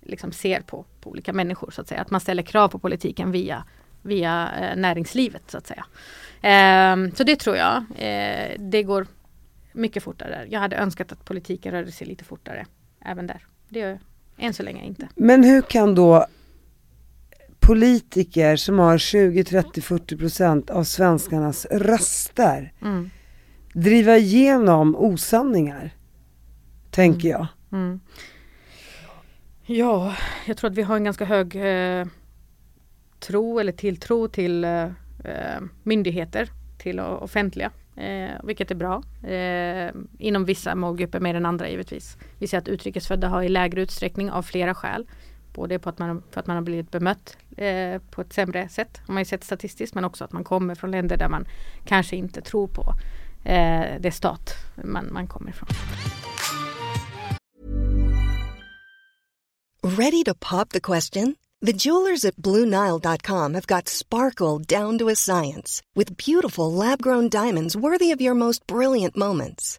liksom ser på, på olika människor. så att säga. Att man ställer krav på politiken via, via eh, näringslivet så att säga. Ehm, så det tror jag. Eh, det går mycket fortare. Jag hade önskat att politiken rörde sig lite fortare även där. Det gör jag än så länge inte. Men hur kan då politiker som har 20, 30, 40 procent av svenskarnas röster Mm. driva igenom osanningar? Tänker jag. Mm. Ja, jag tror att vi har en ganska hög eh, tro eller tilltro till eh, myndigheter, till offentliga, eh, vilket är bra. Eh, inom vissa målgrupper mer än andra givetvis. Vi ser att utrikesfödda har i lägre utsträckning av flera skäl. Både på att man, för att man har blivit bemött eh, på ett sämre sätt, har man ju sett statistiskt, men också att man kommer från länder där man kanske inte tror på eh, det stat man, man kommer ifrån. Ready to pop the question? The jewelers at BlueNile.com have got sparkle down to a science with beautiful lab grown diamonds worthy of your most brilliant moments.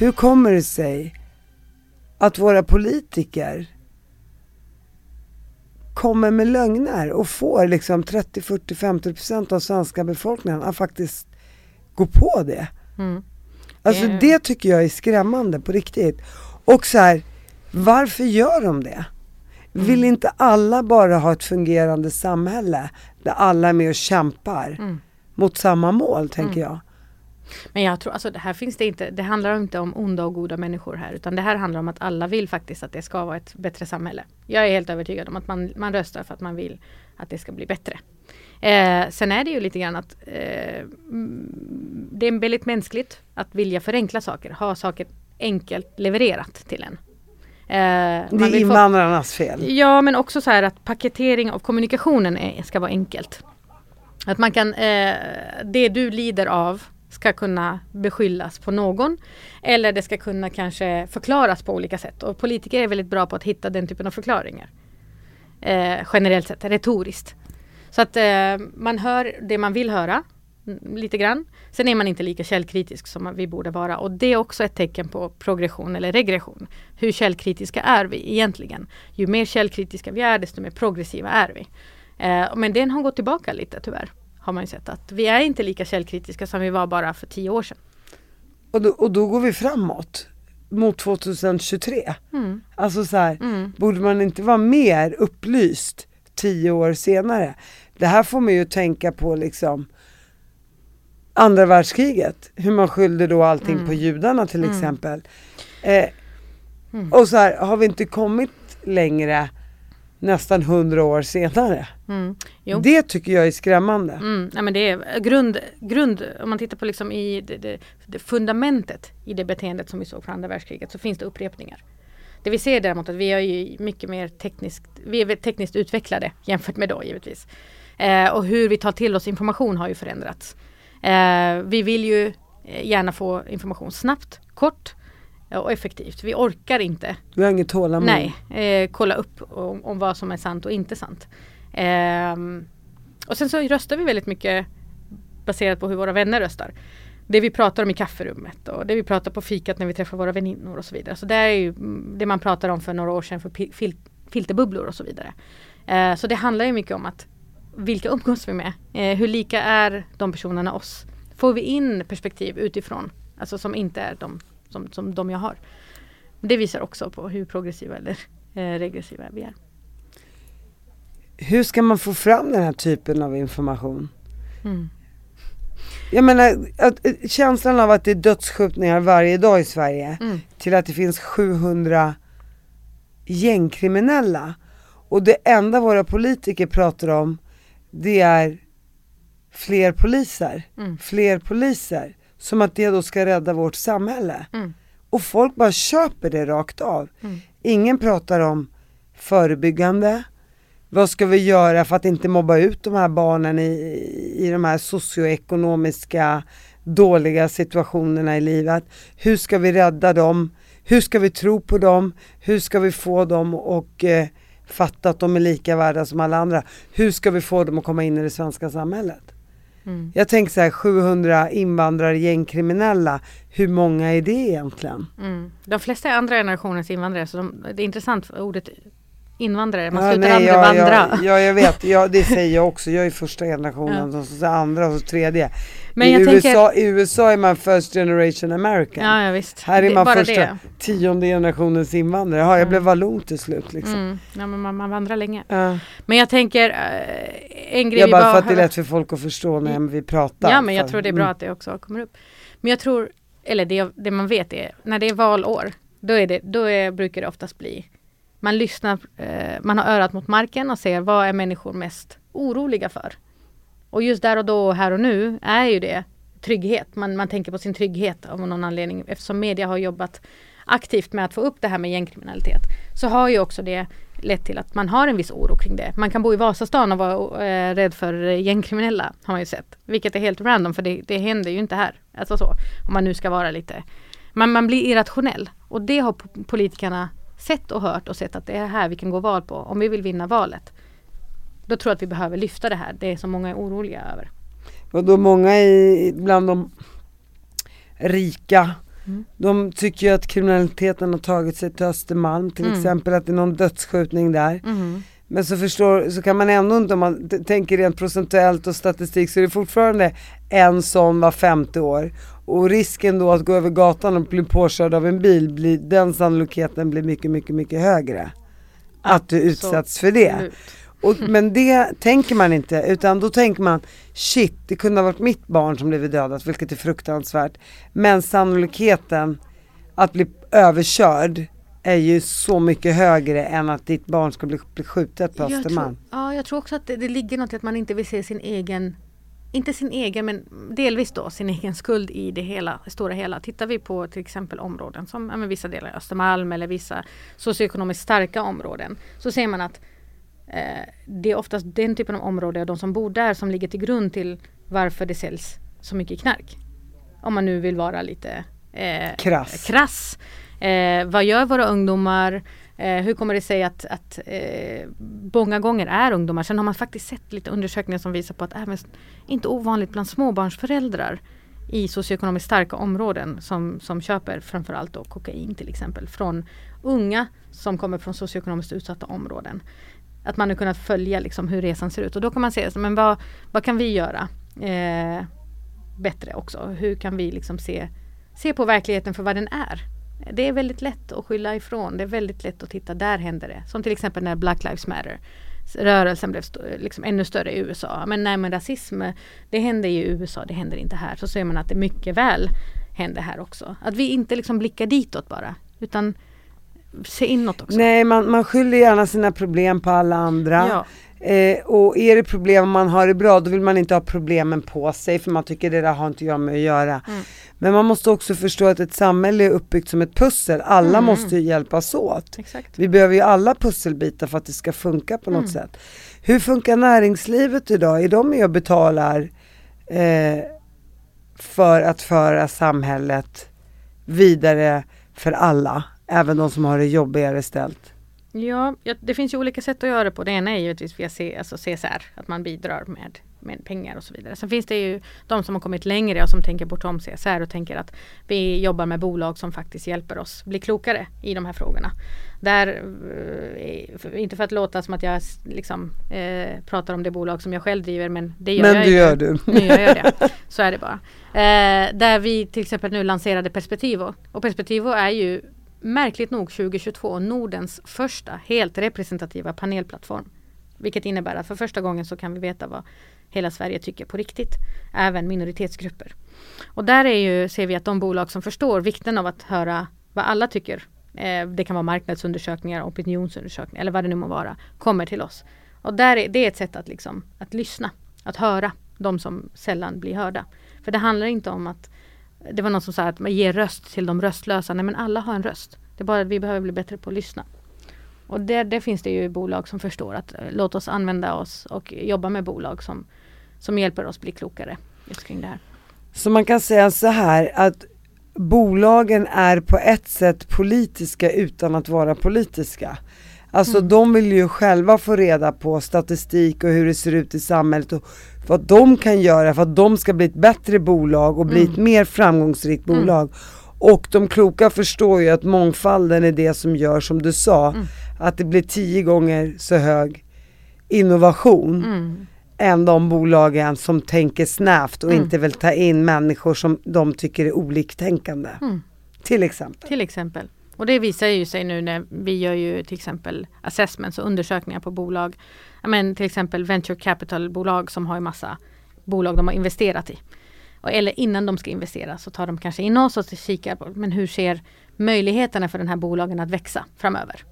Hur kommer det sig att våra politiker kommer med lögner och får liksom 30, 40, 50 procent av svenska befolkningen att faktiskt gå på det. Mm. Alltså Det- det tycker jag är skrämmande på riktigt. Och så här, varför gör de det? Mm. Vill inte alla bara ha ett fungerande samhälle där alla är med och kämpar Mm. mot samma mål, tänker jag. Men jag tror, alltså det här finns det inte, det handlar inte om onda och goda människor här utan det här handlar om att alla vill faktiskt att det ska vara ett bättre samhälle. Jag är helt övertygad om att man, man röstar för att man vill att det ska bli bättre. Eh, sen är det ju lite grann att eh, mm, det är väldigt mänskligt att vilja förenkla saker, ha saker enkelt levererat till en. Eh, Det är vill få- invandrarnas fel. Ja men också så här att paketering av kommunikationen är, ska vara enkelt. Att man kan, eh, det du lider av ska kunna beskyllas på någon. Eller det ska kunna kanske förklaras på olika sätt. Och politiker är väldigt bra på att hitta den typen av förklaringar. Eh, generellt sett, retoriskt. Så att eh, man hör det man vill höra. Mm, lite grann. Sen är man inte lika källkritisk som vi borde vara. Och det är också ett tecken på progression eller regression. Hur källkritiska är vi egentligen? Ju mer källkritiska vi är desto mer progressiva är vi. Eh, men den har gått tillbaka lite tyvärr. Har man ju sett att vi är inte lika källkritiska som vi var bara för tio år sedan. Och då, och då går vi framåt mot 2023. Mm. Alltså så här, Mm. borde man inte vara mer upplyst tio år senare? Det här får man ju tänka på liksom andra världskriget, hur man skyllde då allting Mm. på judarna till Mm. exempel. Eh, Mm. och så här, har vi inte kommit längre nästan hundra år senare? Mm. Det tycker jag är skrämmande. Mm, nej men det är grund, grund, om man tittar på liksom i det, det, det fundamentet i det beteendet som vi såg från andra världskriget så finns det upprepningar. Det vi ser däremot att vi är ju mycket mer tekniskt, vi är tekniskt utvecklade jämfört med då givetvis. Eh, och hur vi tar till oss information har ju förändrats. Eh, vi vill ju eh, gärna få information snabbt, kort eh, och effektivt. Vi orkar inte Vi har inget tålamod. Nej, eh, kolla upp om, om vad som är sant och inte sant. Ehm, och sen så röstar vi väldigt mycket baserat på hur våra vänner röstar. Det vi pratar om i kafferummet och det vi pratar på fikat när vi träffar våra väninnor och så vidare. Så det är ju mm, det man pratar om för några år sedan för fil filterbubblor och så vidare. Eh, så det handlar ju mycket om att vilka umgås vi med? Eh, hur lika är de personerna oss? Får vi in perspektiv utifrån, alltså som inte är de som, som de jag har? Det visar också på hur progressiva eller eh, regressiva vi är. Hur ska man få fram den här typen av information? Mm. Jag menar, att, eh, känslan av att det är dödsskjutningar varje dag i Sverige Mm. till att det finns 700 gängkriminella och det enda våra politiker pratar om det är fler poliser, Mm. fler poliser. Som att det då ska rädda vårt samhälle. Mm. Och folk bara köper det rakt av. Mm. Ingen pratar om förebyggande, vad ska vi göra för att inte mobba ut de här barnen i, i de här socioekonomiska dåliga situationerna i livet? Hur ska vi rädda dem? Hur ska vi tro på dem? Hur ska vi få dem och eh, fatta att de är lika värda som alla andra? Hur ska vi få dem att komma in i det svenska samhället? Mm. Jag tänker så här 700 invandrare, gängkriminella, hur många är det egentligen? Mm. De flesta är andra generationens invandrare så de, det är intressant ordet invandrare. Man Ja, slutar nej, aldrig ja, vandra. Ja, ja jag vet, ja, <laughs> det säger jag också. Jag är första generationen, Ja. så andra och så tredje. Men I, jag USA, tänker, I USA är man first generation American. ja, ja visst. Här är Det- man första det. tionde generationens invandrare. Ja, jag blev vallon till slut liksom. Mm. Ja, men man, man vandrar länge. Ja. Men jag tänker, eh, en grej Ja, vi bara bara för att det är lätt för folk att förstå när vi pratar. Ja men jag För- tror det är bra mm. att det också kommer upp. Men jag tror, eller det, det man vet är, när det är valår, då, är det, då är, brukar det oftast bli, man lyssnar, eh, man har örat mot marken och ser vad är människor mest oroliga för. Och just där och då, här och nu, är ju det trygghet. Man, man tänker på sin trygghet av någon anledning. Eftersom media har jobbat aktivt med att få upp det här med gängkriminalitet. Så har ju också det lett till att man har en viss oro kring det. Man kan bo i Vasastan och vara eh, rädd för eh, gängkriminella har man ju sett. Vilket är helt random för det, det händer ju inte här. Alltså så. Om man nu ska vara lite. Man, man blir irrationell. Och det har politikerna sett och hört och sett att det är här vi kan gå val på. Om vi vill vinna valet. Då tror jag att vi behöver lyfta det här. Det som många är oroliga över. Och då många i, bland de rika Mm. De tycker ju att kriminaliteten har tagit sig till Östermalm till Mm. exempel, att det är någon dödsskjutning där. Men så förstår, så kan man ändå inte, om man tänker rent procentuellt och statistik, så är det fortfarande en sån var femte år. Och risken då att gå över gatan och bli påkörd av en bil, blir, den sannolikheten blir mycket, mycket, mycket högre. Att du utsätts för det. Och, men det tänker man inte, utan då tänker man shit, det kunde ha varit mitt barn som blivit dödat, vilket är fruktansvärt. Men sannolikheten att bli överkörd är ju så mycket högre än att ditt barn ska bli, bli skjutet på Östermalm. ja, jag tror också att det, det ligger något i att man inte vill se sin egen inte sin egen men delvis då sin egen skuld i det hela, stora hela. Tittar vi på till exempel områden som ja, vissa delar av Östermalm eller vissa socioekonomiskt starka områden så ser man att eh, det är oftast den typen av områden och de som bor där som ligger till grund till varför det säljs så mycket knark. Om man nu vill vara lite eh, Krass. krass. Eh, vad gör våra ungdomar? Eh, hur kommer det sig att, att eh, många gånger är ungdomar, sen har man faktiskt sett lite undersökningar som visar på att även inte ovanligt bland småbarnsföräldrar i socioekonomiskt starka områden som, som köper framförallt då kokain till exempel från unga som kommer från socioekonomiskt utsatta områden. Att man har kunnat följa liksom hur resan ser ut och då kan man se men vad, vad kan vi göra eh, bättre också? Hur kan vi liksom se, se på verkligheten för vad den är? Det är väldigt lätt att skylla ifrån. Det är väldigt lätt att titta, där händer det. Som till exempel när Black Lives Matter rörelsen blev st- liksom ännu större i USA. Men nej men rasism, det händer i USA, det händer inte här. Så ser man att det mycket väl händer här också. Att vi inte liksom blickar ditåt bara. Utan se inåt också. Nej, man, man skyller gärna sina problem på alla andra. Ja. Eh, och är det problem man har det bra, då vill man inte ha problemen på sig för man tycker det där har inte jag med att göra. Mm. Men man måste också förstå att ett samhälle är uppbyggt som ett pussel. Alla Mm. måste ju hjälpas åt. Exakt. Vi behöver ju alla pusselbitar för att det ska funka på något Mm. sätt. Hur funkar näringslivet idag? Är de med och betalar eh, för att föra samhället vidare för alla? Även de som har det jobbigare ställt. Ja, det finns ju olika sätt att göra det på. Det ena är givetvis via C, alltså CSR, att man bidrar med, med pengar och så vidare. Sen finns det ju de som har kommit längre och som tänker bortom CSR och tänker att vi jobbar med bolag som faktiskt hjälper oss bli klokare i de här frågorna. Där, eh, inte för att låta som att jag liksom eh, pratar om det bolag som jag själv driver men det gör Men jag det ju. gör du. Nu gör jag det. Så är det bara. Eh, där vi till exempel nu lanserade Perspectivo. Och Perspectivo är ju märkligt nog 2022 Nordens första helt representativa panelplattform. Vilket innebär att för första gången så kan vi veta vad hela Sverige tycker på riktigt. Även minoritetsgrupper. Och där är ju, ser vi att de bolag som förstår vikten av att höra vad alla tycker. Eh, det kan vara marknadsundersökningar, opinionsundersökningar eller vad det nu må vara. Kommer till oss. Och där är, det är ett sätt att, liksom, att lyssna. Att höra de som sällan blir hörda. För det handlar inte om att det var någon som sa att man ger röst till de röstlösa. Nej men alla har en röst. Det är bara att vi behöver bli bättre på att lyssna. Och det, det finns det ju bolag som förstår att eh, låt oss använda oss och jobba med bolag som, som hjälper oss bli klokare just kring det här. Så man kan säga så här att bolagen är på ett sätt politiska utan att vara politiska. Alltså Mm. de vill ju själva få reda på statistik och hur det ser ut i samhället och vad de kan göra för att de ska bli ett bättre bolag och bli Mm. ett mer framgångsrikt Mm. bolag. Och de kloka förstår ju att mångfalden är det som gör som du sa, Mm. att det blir tio gånger så hög innovation Mm. än de bolagen som tänker snävt och Mm. inte vill ta in människor som de tycker är oliktänkande. Mm. Till exempel. Till exempel. Och det visar ju sig nu när vi gör ju till exempel assessments och undersökningar på bolag. Men till exempel venture capital bolag som har ju massa bolag de har investerat i. Eller innan de ska investera så tar de kanske in oss och kikar på men hur ser möjligheterna för den här bolagen att växa framöver.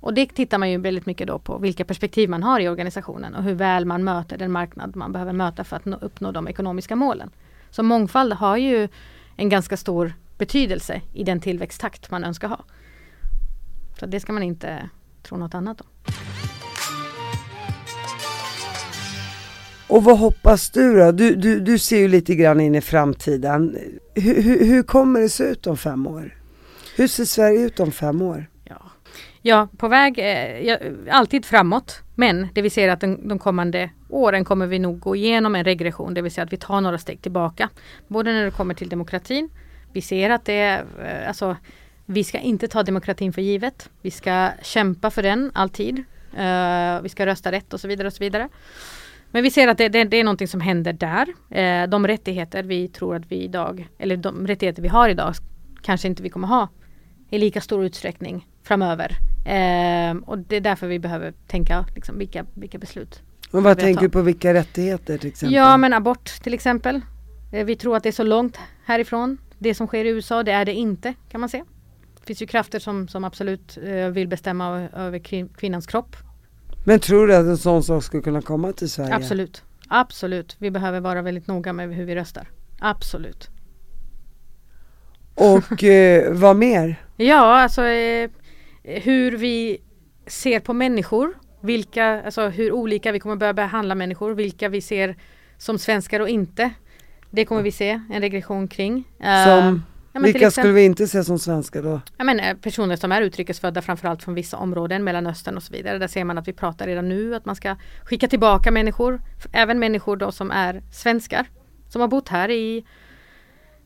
Och det tittar man ju väldigt mycket då på vilka perspektiv man har i organisationen och hur väl man möter den marknad man behöver möta för att nå, uppnå de ekonomiska målen. Så mångfald har ju en ganska stor betydelse i den tillväxttakt man önskar ha. Så det ska man inte tro något annat om. Och vad hoppas du då? Du, du, du ser ju lite grann in i framtiden. Hur, hur, hur kommer det se ut om fem år? Hur ser Sverige ut om fem år? Ja, ja på väg, eh, ja, alltid framåt. Men det vi ser att den, de kommande åren kommer vi nog gå igenom en regression, det vill säga att vi tar några steg tillbaka. Både när det kommer till demokratin. Vi ser att det är, eh, alltså, vi ska inte ta demokratin för givet. Vi ska kämpa för den alltid. Eh, vi ska rösta rätt och så vidare och så vidare. Men vi ser att det, det, det är någonting som händer där. Eh, de rättigheter vi tror att vi idag, eller de rättigheter vi har idag, kanske inte vi kommer ha i lika stor utsträckning framöver. Eh, och det är därför vi behöver tänka liksom, vilka, vilka beslut. Och vad tänker du på vilka rättigheter till exempel? Ja men abort till exempel. Vi tror att det är så långt härifrån. Det som sker i USA, det är det inte kan man se. Det finns ju krafter som, som absolut eh, vill bestämma över kvin- kvinnans kropp. Men tror du att en sån sak skulle kunna komma till Sverige? Absolut. Absolut. Vi behöver vara väldigt noga med hur vi röstar. Absolut. Och eh, <laughs> vad mer? Ja, alltså eh, hur vi ser på människor. Vilka, alltså hur olika vi kommer börja behandla människor. Vilka vi ser som svenskar och inte. Det kommer vi se en regression kring. Eh, Som, ja, vilka skulle vi inte se som svenskar då? Ja, men, eh, personer som är utrikesfödda framförallt från vissa områden, Mellanöstern och så vidare. Där ser man att vi pratar redan nu att man ska skicka tillbaka människor. Även människor då som är svenskar. Som har bott här i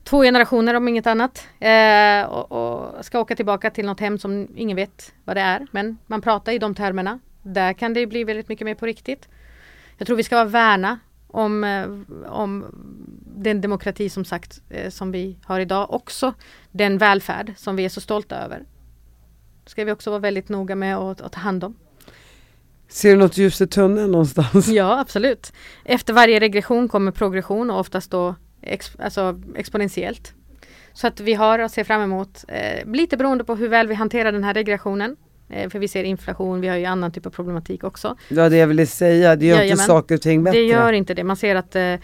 två generationer om inget annat. Eh, och, och ska åka tillbaka till något hem som ingen vet vad det är. Men man pratar i de termerna. Där kan det bli väldigt mycket mer på riktigt. Jag tror vi ska vara värna om, eh, om den demokrati som sagt eh, som vi har idag. Också den välfärd som vi är så stolta över. Ska vi också vara väldigt noga med att, att ta hand om. Ser du något ljus i tunneln någonstans? Ja absolut. Efter varje regression kommer progression och oftast då ex, alltså exponentiellt. Så att vi har att se fram emot, eh, lite beroende på hur väl vi hanterar den här regressionen. Eh, för vi ser inflation, vi har ju annan typ av problematik också. Ja det jag ville säga, det gör inte Jajamän. saker och ting bättre. Det gör inte det. Man ser att eh,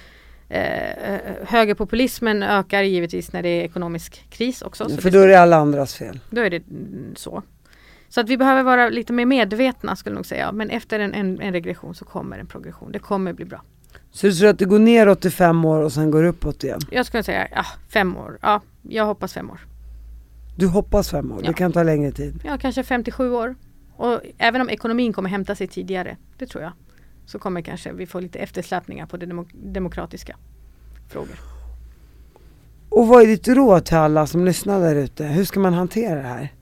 eh, högerpopulismen ökar givetvis när det är ekonomisk kris också. Så För då är det alla andras fel. Då är det mm, så. Så att vi behöver vara lite mer medvetna skulle jag nog säga. Men efter en, en, en regression så kommer en progression. Det kommer bli bra. Så du tror att det går neråt i fem år och sen går uppåt igen? Jag skulle säga ja, fem år. Ja, jag hoppas fem år. Du hoppas fem år, Ja. det kan ta längre tid. Ja, kanske 57 år. Och även om ekonomin kommer hämta sig tidigare, det tror jag, så kommer kanske vi få lite eftersläpningar på det demo- demokratiska frågor. Och vad är ditt råd till alla som lyssnar där ute? Hur ska man hantera det här?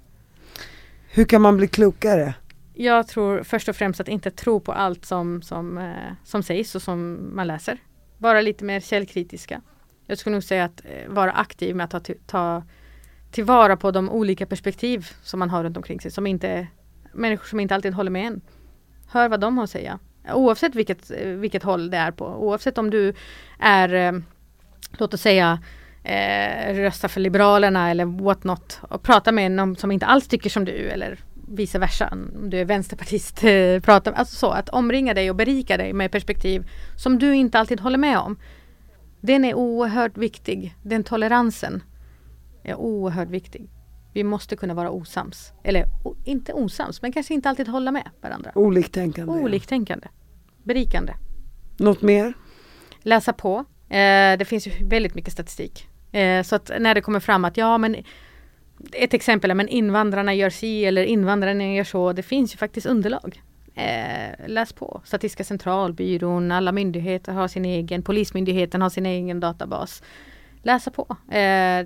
Hur kan man bli klokare? Jag tror först och främst att inte tro på allt som, som, eh, som sägs och som man läser. Vara lite mer källkritiska. Jag skulle nog säga att eh, vara aktiv med att ta, ta tillvara på de olika perspektiv som man har runt omkring sig. Som inte, människor som inte alltid håller med en. Hör vad de har att säga. Oavsett vilket, vilket håll det är på. Oavsett om du är, eh, låt oss säga, eh, röstar för Liberalerna eller what not. Och prata med någon som inte alls tycker som du eller vice versa. Om du är vänsterpartist. Eh, prata, alltså så, att omringa dig och berika dig med perspektiv som du inte alltid håller med om. Den är oerhört viktig. Den toleransen är oerhört viktig. Vi måste kunna vara osams. Eller inte osams, men kanske inte alltid hålla med varandra. Oliktänkande. Oliktänkande. Berikande. Något mer? Läsa på. Eh, det finns ju väldigt mycket statistik. Eh, så att när det kommer fram att ja men ett exempel är men invandrarna gör si eller invandrarna gör så. Det finns ju faktiskt underlag. Eh, läs på. Statistiska centralbyrån, alla myndigheter har sin egen, Polismyndigheten har sin egen databas. Läsa på. Eh,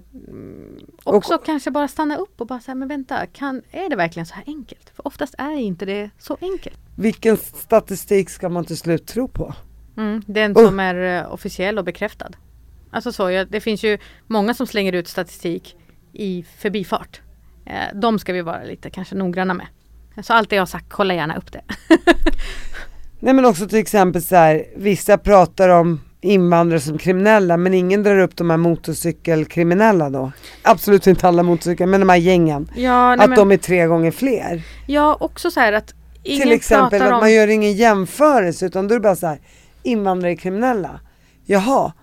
också kanske bara stanna upp och bara säga men vänta, kan, är det verkligen så här enkelt? För ofta oftast är inte det så enkelt. Vilken statistik ska man till slut tro på? Mm, den Oh. som är eh, officiell och bekräftad. Alltså så, ja, det finns ju många som slänger ut statistik i förbifart. Eh, de ska vi vara lite kanske noggranna med. Så allt det jag har sagt, kolla gärna upp det. <laughs> Nej men också till exempel så här, vissa pratar om invandrare som kriminella men ingen drar upp de här motorcykelkriminella då. Absolut inte alla motorcyklar men de här gängen. Ja, att de är tre gånger fler. ja också så här att ingen till exempel att om... man gör ingen jämförelse utan då är det bara så här, invandrare är kriminella. Jaha,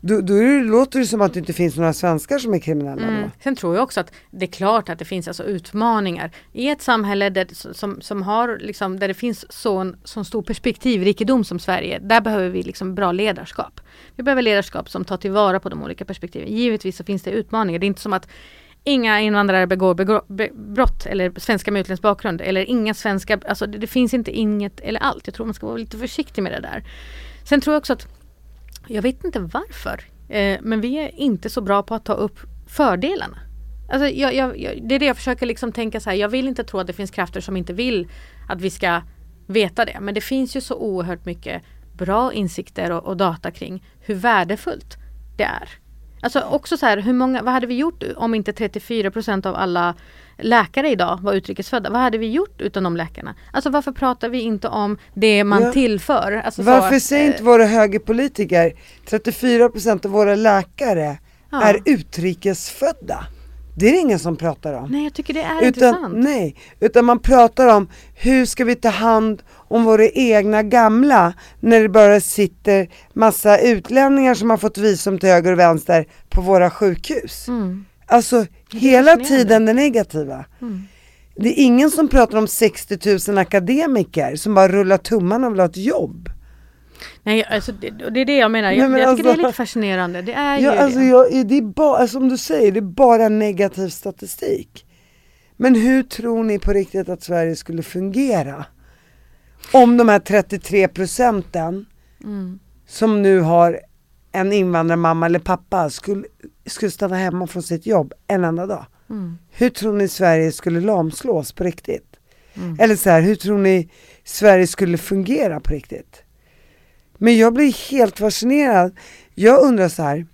då, då det, låter det som att det inte finns några svenskar som är kriminella Mm. då. Sen tror jag också att det är klart att det finns alltså utmaningar i ett samhälle där, som, som har liksom, där det finns sån, sån stor perspektivrikedom som Sverige. Där behöver vi liksom bra ledarskap. Vi behöver ledarskap som tar tillvara på de olika perspektiven. Givetvis så finns det utmaningar. Det är inte som att inga invandrare begår begå, be, brott eller svenska med utländsk bakgrund eller inga svenska, alltså det, det finns inte inget eller allt. Jag tror man ska vara lite försiktig med det där. Sen tror jag också att jag vet inte varför. Eh, men vi är inte så bra på att ta upp fördelarna. Alltså jag, jag, jag, det är det jag försöker liksom tänka så här. Jag vill inte tro att det finns krafter som inte vill att vi ska veta det. Men det finns ju så oerhört mycket bra insikter och, och data kring hur värdefullt det är. Alltså också så här, hur många, vad hade vi gjort om inte 34 procent av alla läkare idag var utrikesfödda? Vad hade vi gjort utan de läkarna? Alltså varför pratar vi inte om det man Ja. tillför? Alltså så, Varför säger eh, inte våra högerpolitiker 34% av våra läkare Ja. är utrikesfödda? Det är det ingen som pratar om. Nej jag tycker det är utan, intressant. nej, utan man pratar om hur ska vi ta hand om våra egna gamla när det bara sitter massa utlänningar som har fått visum till höger och vänster på våra sjukhus. Mm. Alltså hela tiden det negativa. Mm. Det är ingen som pratar om 60 000 akademiker som bara rullar tummarna och vill ha ett jobb. Nej, alltså det, det är det jag menar. Nej, Jag, men jag tycker det alltså- är lite fascinerande. Det är Ja, ju alltså det. jag, det är bara, som du säger, det är bara negativ statistik. Men hur tror ni på riktigt att Sverige skulle fungera? Om de här 33 procenten Mm. som nu har en invandrarmamma eller pappa skulle, skulle stanna hemma från sitt jobb en enda dag. Mm. Hur tror ni Sverige skulle lamslås på riktigt? Mm. Eller så här, hur tror ni Sverige skulle fungera på riktigt? Men jag blir helt fascinerad. Jag undrar så här.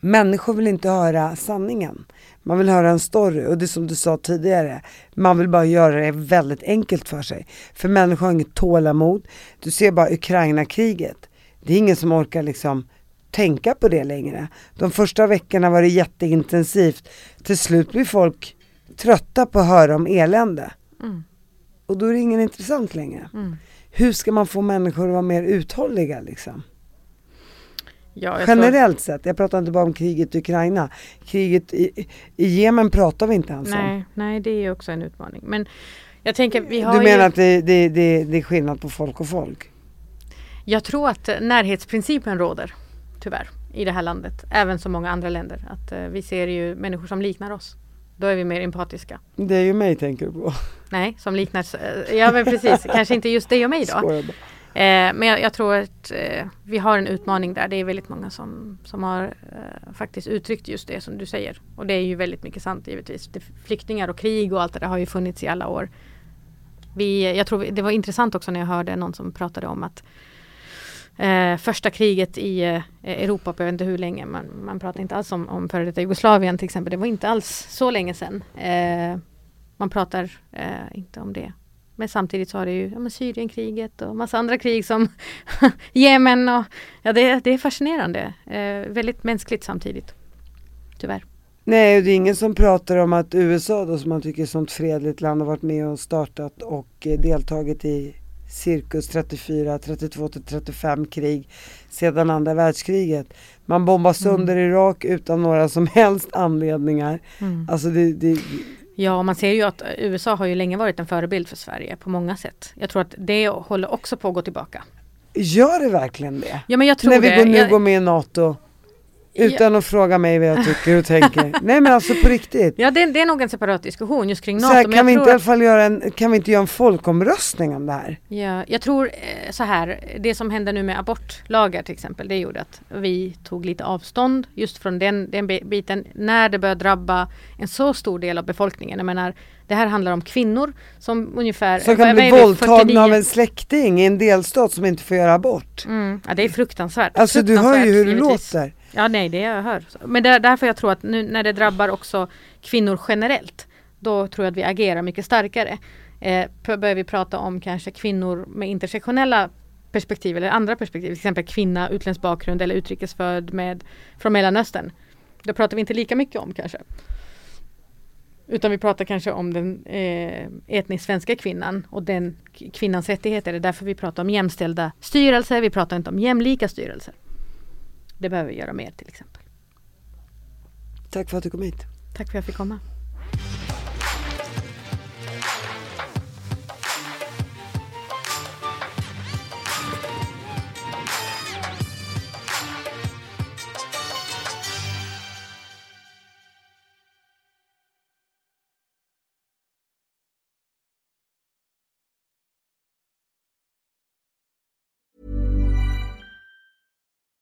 Människor vill inte höra sanningen. Man vill höra en story och det är som du sa tidigare. Man vill bara göra det väldigt enkelt för sig. För människor har inget tålamod. Du ser bara Ukraina-kriget. Det är ingen som orkar liksom tänka på det längre. De första veckorna var det jätteintensivt. Till slut blir folk trötta på att höra om elände. Mm. Och då är det ingen intressant längre. Mm. Hur ska man få människor att vara mer uthålliga liksom? Ja, jag tror- Generellt sett, jag pratar inte bara om kriget i Ukraina. Kriget i, i Jemen pratar vi inte ens om. Nej, nej, det är också en utmaning. Men jag tänker, vi har Du menar ju, att det, det, det, det är skillnad på folk och folk? Jag tror att närhetsprincipen råder, tyvärr, i det här landet. Även så många andra länder. Att eh, vi ser ju människor som liknar oss. Då är vi mer empatiska. Det är ju mig tänker du på. Nej, som liknar... eh, Ja men precis, <laughs> kanske inte just dig och mig då. Eh, men jag, jag tror att eh, vi har en utmaning där. Det är väldigt många som, som har eh, faktiskt uttryckt just det som du säger. Och det är ju väldigt mycket sant givetvis. Det, flyktingar och krig och allt det där har ju funnits i alla år. Vi, jag tror det var intressant också när jag hörde någon som pratade om att eh, första kriget i eh, Europa på jag vet inte hur länge. Man, man pratar inte alls om, om före detta Jugoslavien till exempel. Det var inte alls så länge sedan. Eh, man pratar eh, inte om det. Men samtidigt så har det ju ja, Syrienkriget och massa andra krig som <laughs> Jemen och ja, det, det är fascinerande. Eh, väldigt mänskligt samtidigt. Tyvärr. Nej, det är ingen som pratar om att USA då som man tycker är ett sånt fredligt land har varit med och startat och eh, deltagit i cirkus 34, 32 till 35 krig sedan andra världskriget. Man bombar sönder Irak utan några som helst anledningar. Alltså det, det, Ja, man ser ju att USA har ju länge varit en förebild för Sverige på många sätt. Jag tror att det håller också på att gå tillbaka. gör det verkligen det? Ja, men jag tror När vi det. går, nu jag, går med i NATO utan att fråga mig vad jag tycker och tänker. <laughs> Nej men alltså på riktigt. Ja, det, det är nog en separat diskussion just kring Så NATO. här, kan, vi inte i alla fall göra en, kan vi inte göra en folkomröstning om det här? Ja, jag tror eh, så här, det som hände nu med abortlagar till exempel, det gjorde att vi tog lite avstånd just från den, den bi- biten när det började drabba en så stor del av befolkningen. Jag menar, Det här handlar om kvinnor som ungefär Som kan bli våldtagna 49? av en släkting i en delstat som inte får göra abort. Mm, ja det är fruktansvärt. Alltså du hör Fruktansvärt, ju hur det givetvis. låter. Ja nej det jag hör. Men det är därför jag tror att nu när det drabbar också kvinnor generellt då tror jag att vi agerar mycket starkare. Eh, börjar vi prata om kanske kvinnor med intersektionella perspektiv eller andra perspektiv, till exempel kvinna, utländsk bakgrund eller utrikesfödd med, från Mellanöstern. Då pratar vi inte lika mycket om kanske. Utan vi pratar kanske om den eh, etniskt svenska kvinnan och den kvinnans rättigheter. Det är därför vi pratar om jämställda styrelser, vi pratar inte om jämlika styrelser. Det behöver vi göra mer till exempel. Tack för att du kom hit. Tack för att jag fick komma.